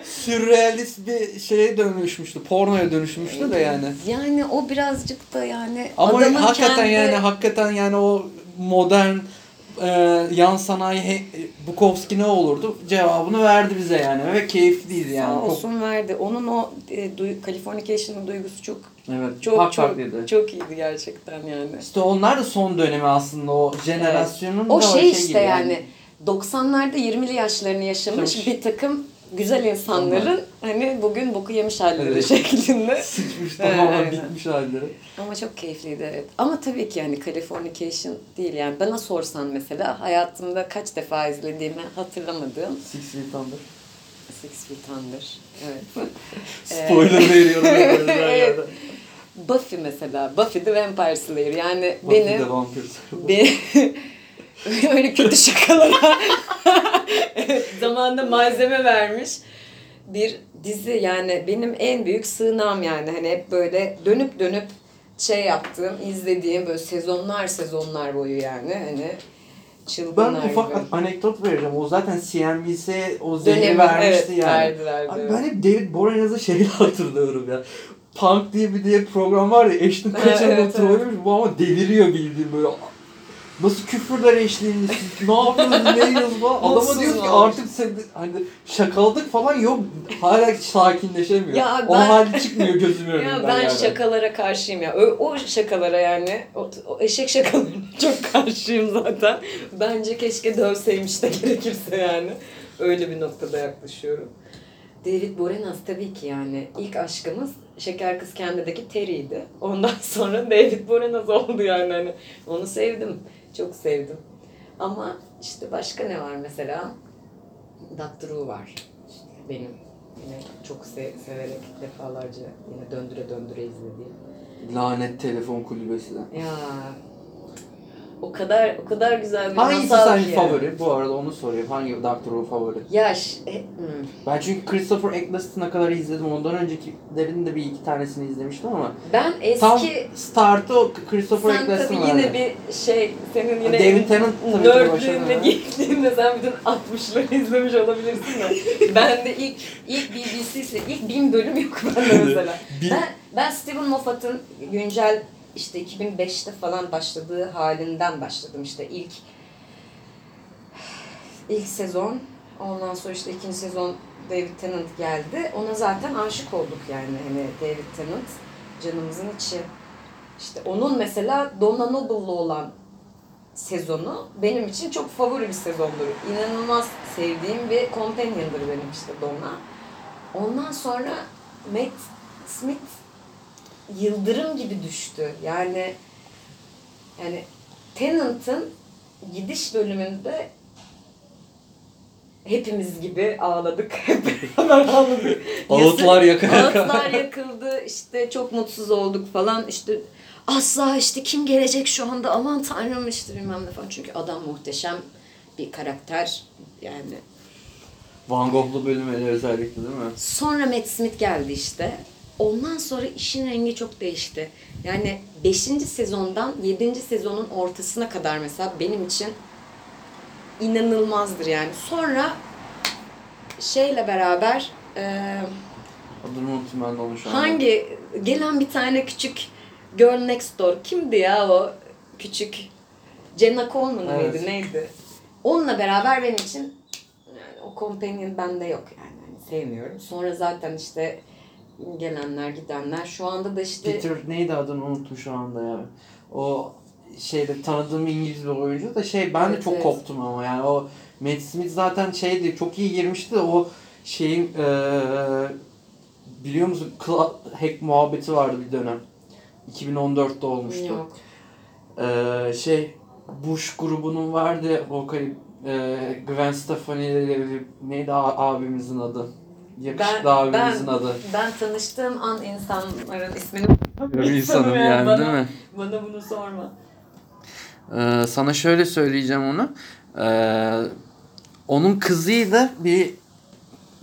sürrealist bir şeye dönüşmüştü. Pornoya dönüşmüştü de yani.
Yani o birazcık da yani
Ama hakikaten
kendi-
yani hakikaten yani o modern e, yan sanayi he, Bukowski ne olurdu? Cevabını verdi bize yani ve keyifliydi yani.
Sağ
Çok-
olsun verdi. Onun o e, duy, Californication'ın duygusu çok
evet,
çok
fark
çok
farklıydı.
çok iyiydi gerçekten yani.
İşte onlar da son dönemi aslında o jenerasyonun
O
da
şey,
gibi
işte yani 90'larda 20'li yaşlarını yaşamış
Yaşamış.
bir takım güzel insanların hani bugün boku yemiş halleri
Evet.
şeklinde. (laughs)
Sıçmış tamamen bitmiş halleri.
Ama çok keyifliydi evet. Ama tabii ki yani Californication değil yani. Bana sorsan mesela hayatımda kaç defa izlediğimi hatırlamadığım
Six Feet Under.
Six Feet Under. Evet. (laughs)
Spoiler veriyorum. böyle (laughs) her
Evet. Buffy mesela. Buffy the Vampire Slayer. Yani
Buffy
benim
the Vampire Slayer. (laughs)
Öyle kötü şakalara (laughs) zamanında malzeme vermiş bir dizi yani benim en büyük sığınağım yani hani hep böyle dönüp dönüp şey yaptığım, izlediğim böyle sezonlar sezonlar boyu yani hani
Ben
çılgınlar
ufak
gibi.
anekdot vereceğim. O zaten CNBC o zehri vermişti
evet,
yani.
verdi, verdi,
Abi
evet.
ben hep David Boreanaz'ı şeyle (laughs) hatırlıyorum ya. Punk diye bir diye program var ya Ashton
Evet,
Kutcher'ın
evet,
trollüymüş bu ama deliriyor bildiğin böyle. Nasıl küfürler eşliğinde siz ne yapıyorsunuz ne yiyorsunuz falan. Adama
Mutsuz
diyor ki artık sen hani şakaladık falan yok. Hala sakinleşemiyor.
Ya
O
ben-
hali çıkmıyor gözümün önünden
Ya ben
yani.
şakalara karşıyım ya. O, o şakalara yani, o, o eşek şakalarına (laughs) çok karşıyım zaten. Bence keşke dövseymiş de (laughs) gerekirse yani. Öyle bir noktada yaklaşıyorum. David Boreanaz tabii ki yani ilk aşkımız Şeker Kız Kendi'deki Terry'ydi. Ondan (laughs) sonra David Boreanaz oldu yani hani. Onu sevdim. Çok sevdim. Ama işte başka ne var mesela? Doctor Who var. İşte benim yine çok se- severek defalarca yine döndüre döndüre izlediğim.
Lanet telefon kulübesi.
Ya o kadar o kadar güzel bir
Hangisi
masal
senin
ki
favori? Bu arada onu sorayım. Hangi Doctor Who favori?
Ya ş- e, hmm.
Ben çünkü Christopher Eccleston'a kadar izledim. Ondan öncekilerin de bir iki tanesini izlemiştim ama
ben eski
tam startı o Christopher
sen
Eccleston
tabii
vardı.
yine bir şey senin yine
David Tennant tabii
nördlüğünle gittiğinde sen bütün 60'ları izlemiş olabilirsin de. ben de ilk ilk BBC ise ilk bin bölüm yok bende (laughs) mesela. Ben ben Stephen Moffat'ın güncel işte 2005'te falan başladığı halinden başladım işte ilk ilk sezon ondan sonra işte ikinci sezon David Tennant geldi. Ona zaten aşık olduk yani hani David Tennant canımızın içi. İşte onun mesela Donna Noble'la olan sezonu benim için çok favori bir sezondur. İnanılmaz sevdiğim bir companion'dır benim işte Donna. Ondan sonra Matt Smith yıldırım gibi düştü. Yani yani Tennant'ın gidiş bölümünde hepimiz gibi ağladık. (laughs) Hep beraber ağladık. (laughs)
Ağıtlar yaka.
Ağıtlar yakıldı. İşte çok mutsuz olduk falan. İşte asla işte kim gelecek şu anda aman tanrım işte bilmem ne falan. Çünkü adam muhteşem bir karakter. Yani
Van Gogh'lu bölümleri özellikle değil mi?
Sonra Matt Smith geldi işte. Ondan sonra işin rengi çok değişti. Yani 5. sezondan 7. sezonun ortasına kadar mesela benim için inanılmazdır yani. Sonra şeyle beraber eee
Adını unuttum ben de onu şu anda.
hangi gelen bir tane küçük Girl Next Door kimdi ya o küçük Jenna Coleman
Evet.
mıydı neydi? Onunla beraber benim için yani o companion bende yok yani. Hani sevmiyorum. Sonra zaten işte gelenler gidenler şu anda da işte
Peter neydi adını unuttum şu anda ya. O şeyde tanıdığım İngiliz bir oyuncu da şey ben de
Evet,
çok
evet.
koptum ama yani o Matt Smith zaten şeydi çok iyi girmişti de o şeyin eee biliyor musun Cla- hack muhabbeti vardı bir dönem. 2014'te olmuştu.
yok.
Eee şey Bush grubunun vardı vokali eee Gwen Stefani neydi abimizin adı? Yakışıklı
Ben-
abimizin
ben-
adı.
Ben tanıştığım an insanların ismini
Bir insanım yani
bana,
değil mi?
Bana bunu sorma.
Ee, sana şöyle söyleyeceğim onu. Ee, onun kızıyla bir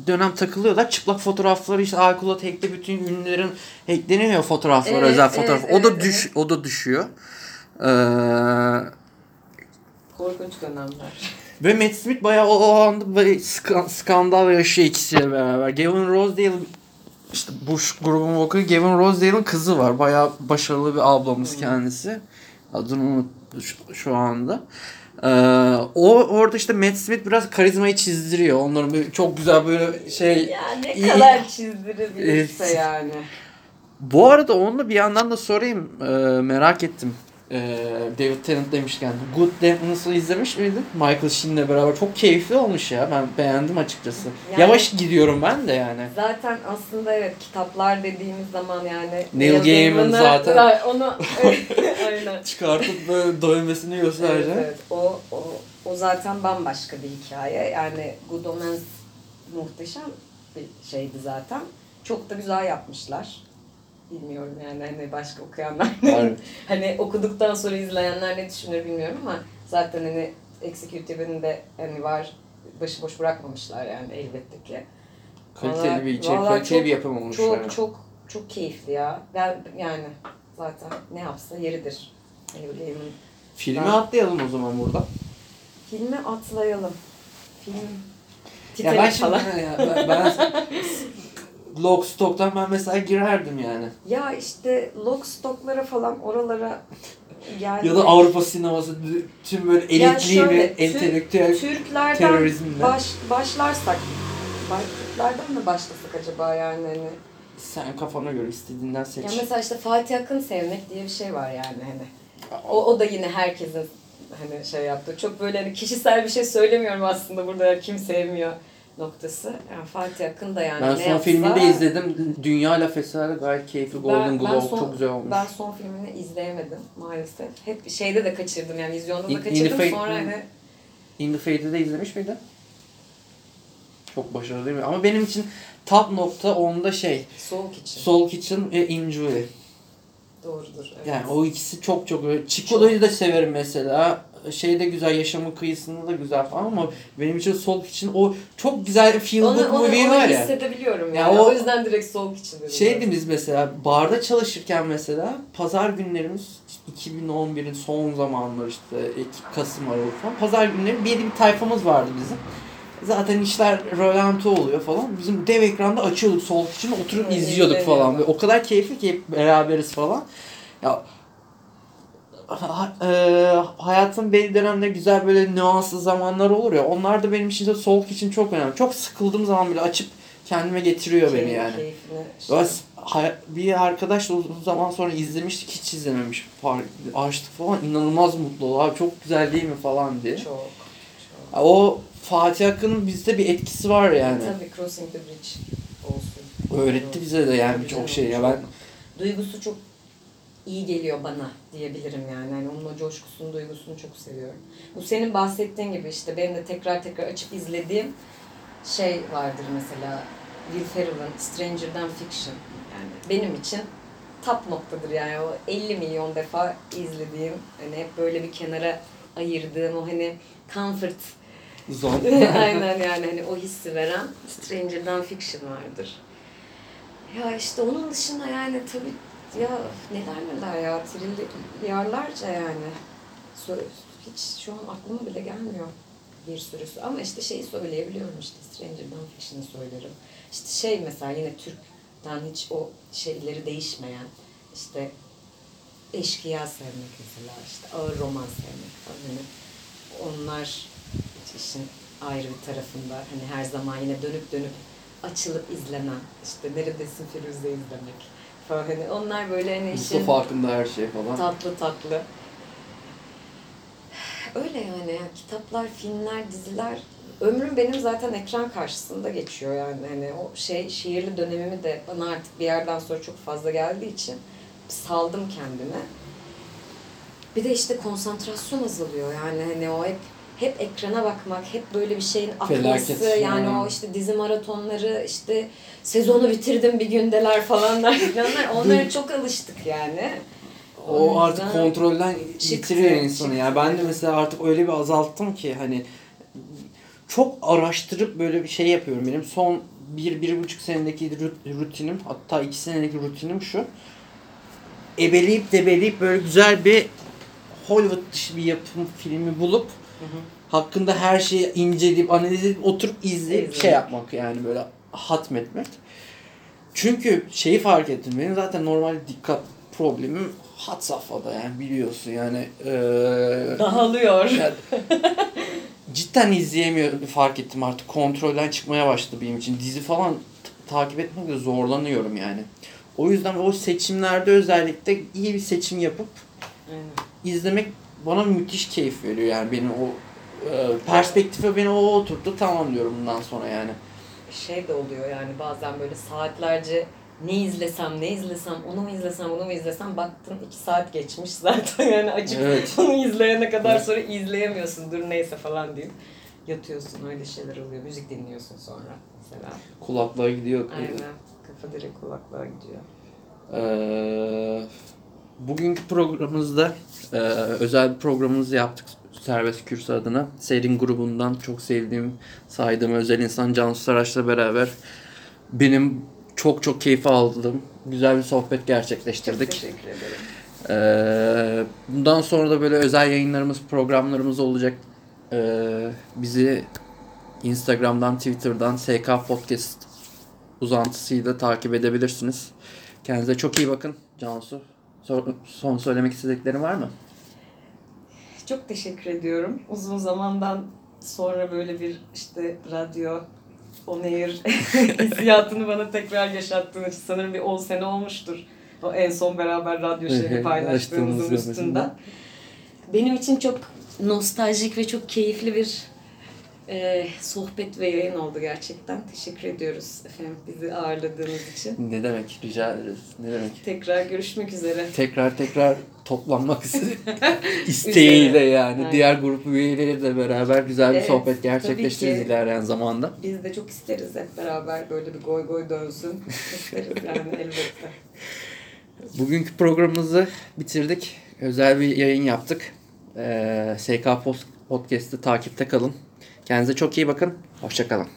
dönem takılıyorlar. Çıplak fotoğrafları işte iCloud hack'te bütün ünlülerin hackleniyor ya fotoğraflar,
Evet,
özel
evet,
fotoğraf. o
evet,
da
evet.
düş o da düşüyor. Ee,
Korkunç dönemler.
Ve Matt Smith bayağı o, anda böyle ska- skandal yaşıyor ikisiyle beraber. Gavin Rosedale işte Bush grubun vokali Gavin Rosedale'ın kızı var. Bayağı başarılı bir ablamız
Hmm.
kendisi. Adını unuttum şu, şu anda. Ee, o orada işte Matt Smith biraz karizmayı çizdiriyor. Onların böyle çok güzel böyle şey.
Ya ne
İyi.
kadar çizdirebilirse
Evet.
yani.
Bu arada onu da bir yandan da sorayım. Ee, merak ettim. Ee, David Tennant demişken. Good Dano'su izlemiş miydin? Michael Sheen'le beraber. Çok keyifli olmuş ya. Ben beğendim açıkçası.
Yani-
Yavaş gidiyorum ben de yani.
Zaten aslında evet kitaplar dediğimiz zaman yani
Neil Gaiman zaten. (laughs)
Onu (laughs) aynen.
Çıkartıp böyle dövmesini
Evet,
göstereceğim.
evet. O, o, o zaten bambaşka bir hikaye. Yani Good Omens muhteşem bir şeydi zaten. Çok da güzel yapmışlar. Bilmiyorum yani hani başka okuyanlar ne- (laughs) hani okuduktan sonra izleyenler ne düşünür bilmiyorum ama zaten hani Executive'in de hani var başıboş bırakmamışlar yani elbette ki.
Kaliteli
Vallahi-
bir içerik, kaliteli
çok-
bir yapım olmuş
Çok
yani.
çok çok keyifli ya. Ben yani zaten ne yapsa yeridir. Neil Gaiman.
Filmi
Ben-
atlayalım o zaman burada.
Filmi atlayalım. Film
Ya ben
Titanic
şimdi
falan. (laughs)
ya, ben, ben Lockstock'tan ben mesela girerdim yani.
Ya işte Lockstock'lara falan oralara geldi.
Ya da Avrupa sineması tüm böyle
şöyle, Tür-
entelektüel
Türklerden
terörizmle.
baş, başlarsak baş- Türklerden mi başlasak acaba yani hani?
Sen kafana göre istediğinden seç.
Ya mesela işte Fatih Akın sevmek diye bir şey var yani hani. O, o da yine herkesin hani şey yaptığı. Çok böyle hani kişisel bir şey söylemiyorum aslında burada kim sevmiyor noktası. Yani Fatih Akın da yani
ben
ne
son
yapsa,
filmini de izledim. Dünya La Festivali gayet keyifli. Golden Globe
son,
çok güzel olmuş.
Ben son filmini izleyemedim maalesef. Hep şeyde de kaçırdım yani vizyonda da
In
kaçırdım
Fate-
sonra hani
In the Fade'i de izlemiş miydin? Çok başarılı değil mi? Ama benim için top nokta onda şey.
soğuk için.
Soul Kitchen ve Injury.
Doğrudur. Evet.
Yani o ikisi çok çok öyle. Chico'yu da severim mesela. Şey de güzel, yaşamın kıyısında da güzel falan ama benim için Soul Kitchen o çok güzel feel
onu,
good
onu,
movie
onu
var ya.
hissedebiliyorum
Ya
yani.
o-
o, yüzden direkt soğuk için dedim.
Şeydi biz mesela barda çalışırken mesela pazar günlerimiz 2011'in son zamanları işte Ekim, Kasım Aralık falan pazar günleri bir bir tayfamız vardı bizim. Zaten işler rölanti oluyor falan. Bizim dev ekranda açıyorduk sol için oturup izliyorduk falan. Ve o kadar keyifli ki hep beraberiz falan. Ya ha- e, hayatın belli dönemde güzel böyle nüanslı zamanlar olur ya. Onlar da benim için de soğuk için çok önemli. Çok sıkıldığım zaman bile açıp kendime getiriyor beni
Keyif-
yani.
Keyfini.
Böyle hay- bir arkadaşla uzun zaman sonra izlemiştik hiç izlememiş. Açtık falan inanılmaz mutlu oldu. Abi çok güzel değil mi falan diye.
Çok. çok.
O Fatih Akın'ın bizde bir etkisi var yani.
Tabii Crossing the Bridge olsun.
Öğretti bize de yani
Güzel
çok şey ya ben
Duygusu çok iyi geliyor bana diyebilirim yani. yani onun o coşkusunu, duygusunu çok seviyorum. Bu senin bahsettiğin gibi işte benim de tekrar tekrar açıp izlediğim şey vardır mesela Will Ferrell'ın Stranger'dan Fiction. Yani benim için top noktadır yani o 50 milyon defa izlediğim hani hep böyle bir kenara ayırdığım o hani comfort
zor. (laughs)
Aynen yani hani o hissi veren Stranger'dan Fiction vardır. Ya işte onun dışında yani tabii ya neler neler ya trilyarlarca yani. Hiç şu an aklıma bile gelmiyor bir sürüsü. Ama işte şeyi söyleyebiliyorum işte Stranger'dan Fiction'ı söylerim. İşte şey mesela yine Türk'ten hiç o şeyleri değişmeyen işte eşkıya sevmek mesela işte ağır roman sevmek falan hani onlar işin ayrı bir tarafında hani her zaman yine dönüp dönüp açılıp izlenen işte neredesin Firuze izlemek hani onlar böyle hani
Mustafa
işin
farkında her şey falan.
tatlı tatlı. Öyle yani, yani kitaplar, filmler, diziler ömrüm benim zaten ekran karşısında geçiyor yani hani o şey şiirli dönemimi de bana artık bir yerden sonra çok fazla geldiği için saldım kendime. Bir de işte konsantrasyon azalıyor yani hani o hep hep ekrana bakmak, hep böyle bir şeyin akması
Felaket.
yani
Hmm.
o işte dizi maratonları işte sezonu bitirdim bir gündeler falanlar (laughs) filanlar onlara çok alıştık yani.
O artık
yüzden
kontrolden
çıktı,
yitiriyor insanı ya. Ben de
çıktı.
mesela artık öyle bir azalttım ki hani çok araştırıp böyle bir şey yapıyorum. Benim son bir, bir buçuk senedeki rut- rutinim hatta iki senedeki rutinim şu. Ebeleyip debeleyip böyle güzel bir Hollywood dışı bir yapım filmi bulup hakkında her şeyi inceleyip analiz edip oturup izleyip
İzlemek.
şey yapmak yani böyle hatmetmek. Çünkü şeyi fark ettim. Benim zaten normal dikkat problemim hat safhada yani biliyorsun yani. Eee
Dağılıyor.
yani cidden izleyemiyorum fark ettim artık kontrolden çıkmaya başladı benim için. Dizi falan takip etmekte zorlanıyorum yani. O yüzden o seçimlerde özellikle iyi bir seçim yapıp
Aynen.
izlemek bana müthiş keyif veriyor yani benim o e, perspektife beni o oturttu tamam diyorum bundan sonra yani.
şey de oluyor yani bazen böyle saatlerce ne izlesem ne izlesem onu mu izlesem bunu mu izlesem baktın iki saat geçmiş (laughs) zaten yani açıp
Evet.
onu izleyene kadar
Evet.
sonra izleyemiyorsun dur neyse falan deyip yatıyorsun öyle şeyler oluyor müzik dinliyorsun sonra mesela
Kulaklığa gidiyor.
aynen kafa direkt kulaklığa gidiyor.
Ee, bugünkü programımızda e, özel bir programımızı yaptık Serbest Kürsü adına. Serin grubundan çok sevdiğim, saydığım özel insan Cansu Saraç'la beraber benim çok çok keyif aldığım güzel bir sohbet
Çok
gerçekleştirdik.
teşekkür ederim.
Ee, bundan sonra da böyle özel yayınlarımız, programlarımız olacak. Ee, bizi Instagram'dan, Twitter'dan SK Podcast uzantısıyla takip edebilirsiniz. Kendinize çok iyi bakın. Cansu, so- son söylemek istediklerin var mı?
Çok teşekkür ediyorum. Uzun zamandan sonra böyle bir işte radyo on air (laughs) hissiyatını bana tekrar yaşattığın için sanırım bir 10 sene olmuştur. O en son beraber radyo şeyini paylaştığımızın üstünden. Benim için çok nostaljik ve çok keyifli bir e, sohbet ve yayın oldu gerçekten. Teşekkür ediyoruz efendim bizi ağırladığınız için.
Ne demek? Rica ederiz. Ne demek?
Tekrar görüşmek üzere.
Tekrar tekrar toplanmak (laughs) isteğiyle yani.
Aynen.
Diğer grup üyeleriyle de beraber güzel bir
Evet,
sohbet gerçekleştiririz ilerleyen zamanda.
Biz de çok isteriz hep beraber böyle bir goy goy dönsün. İsteriz yani (laughs) elbette.
Bugünkü programımızı bitirdik. Özel bir yayın yaptık. Ee, SK Post- Podcast'ı takipte kalın. Kendinize çok iyi bakın. Hoşçakalın.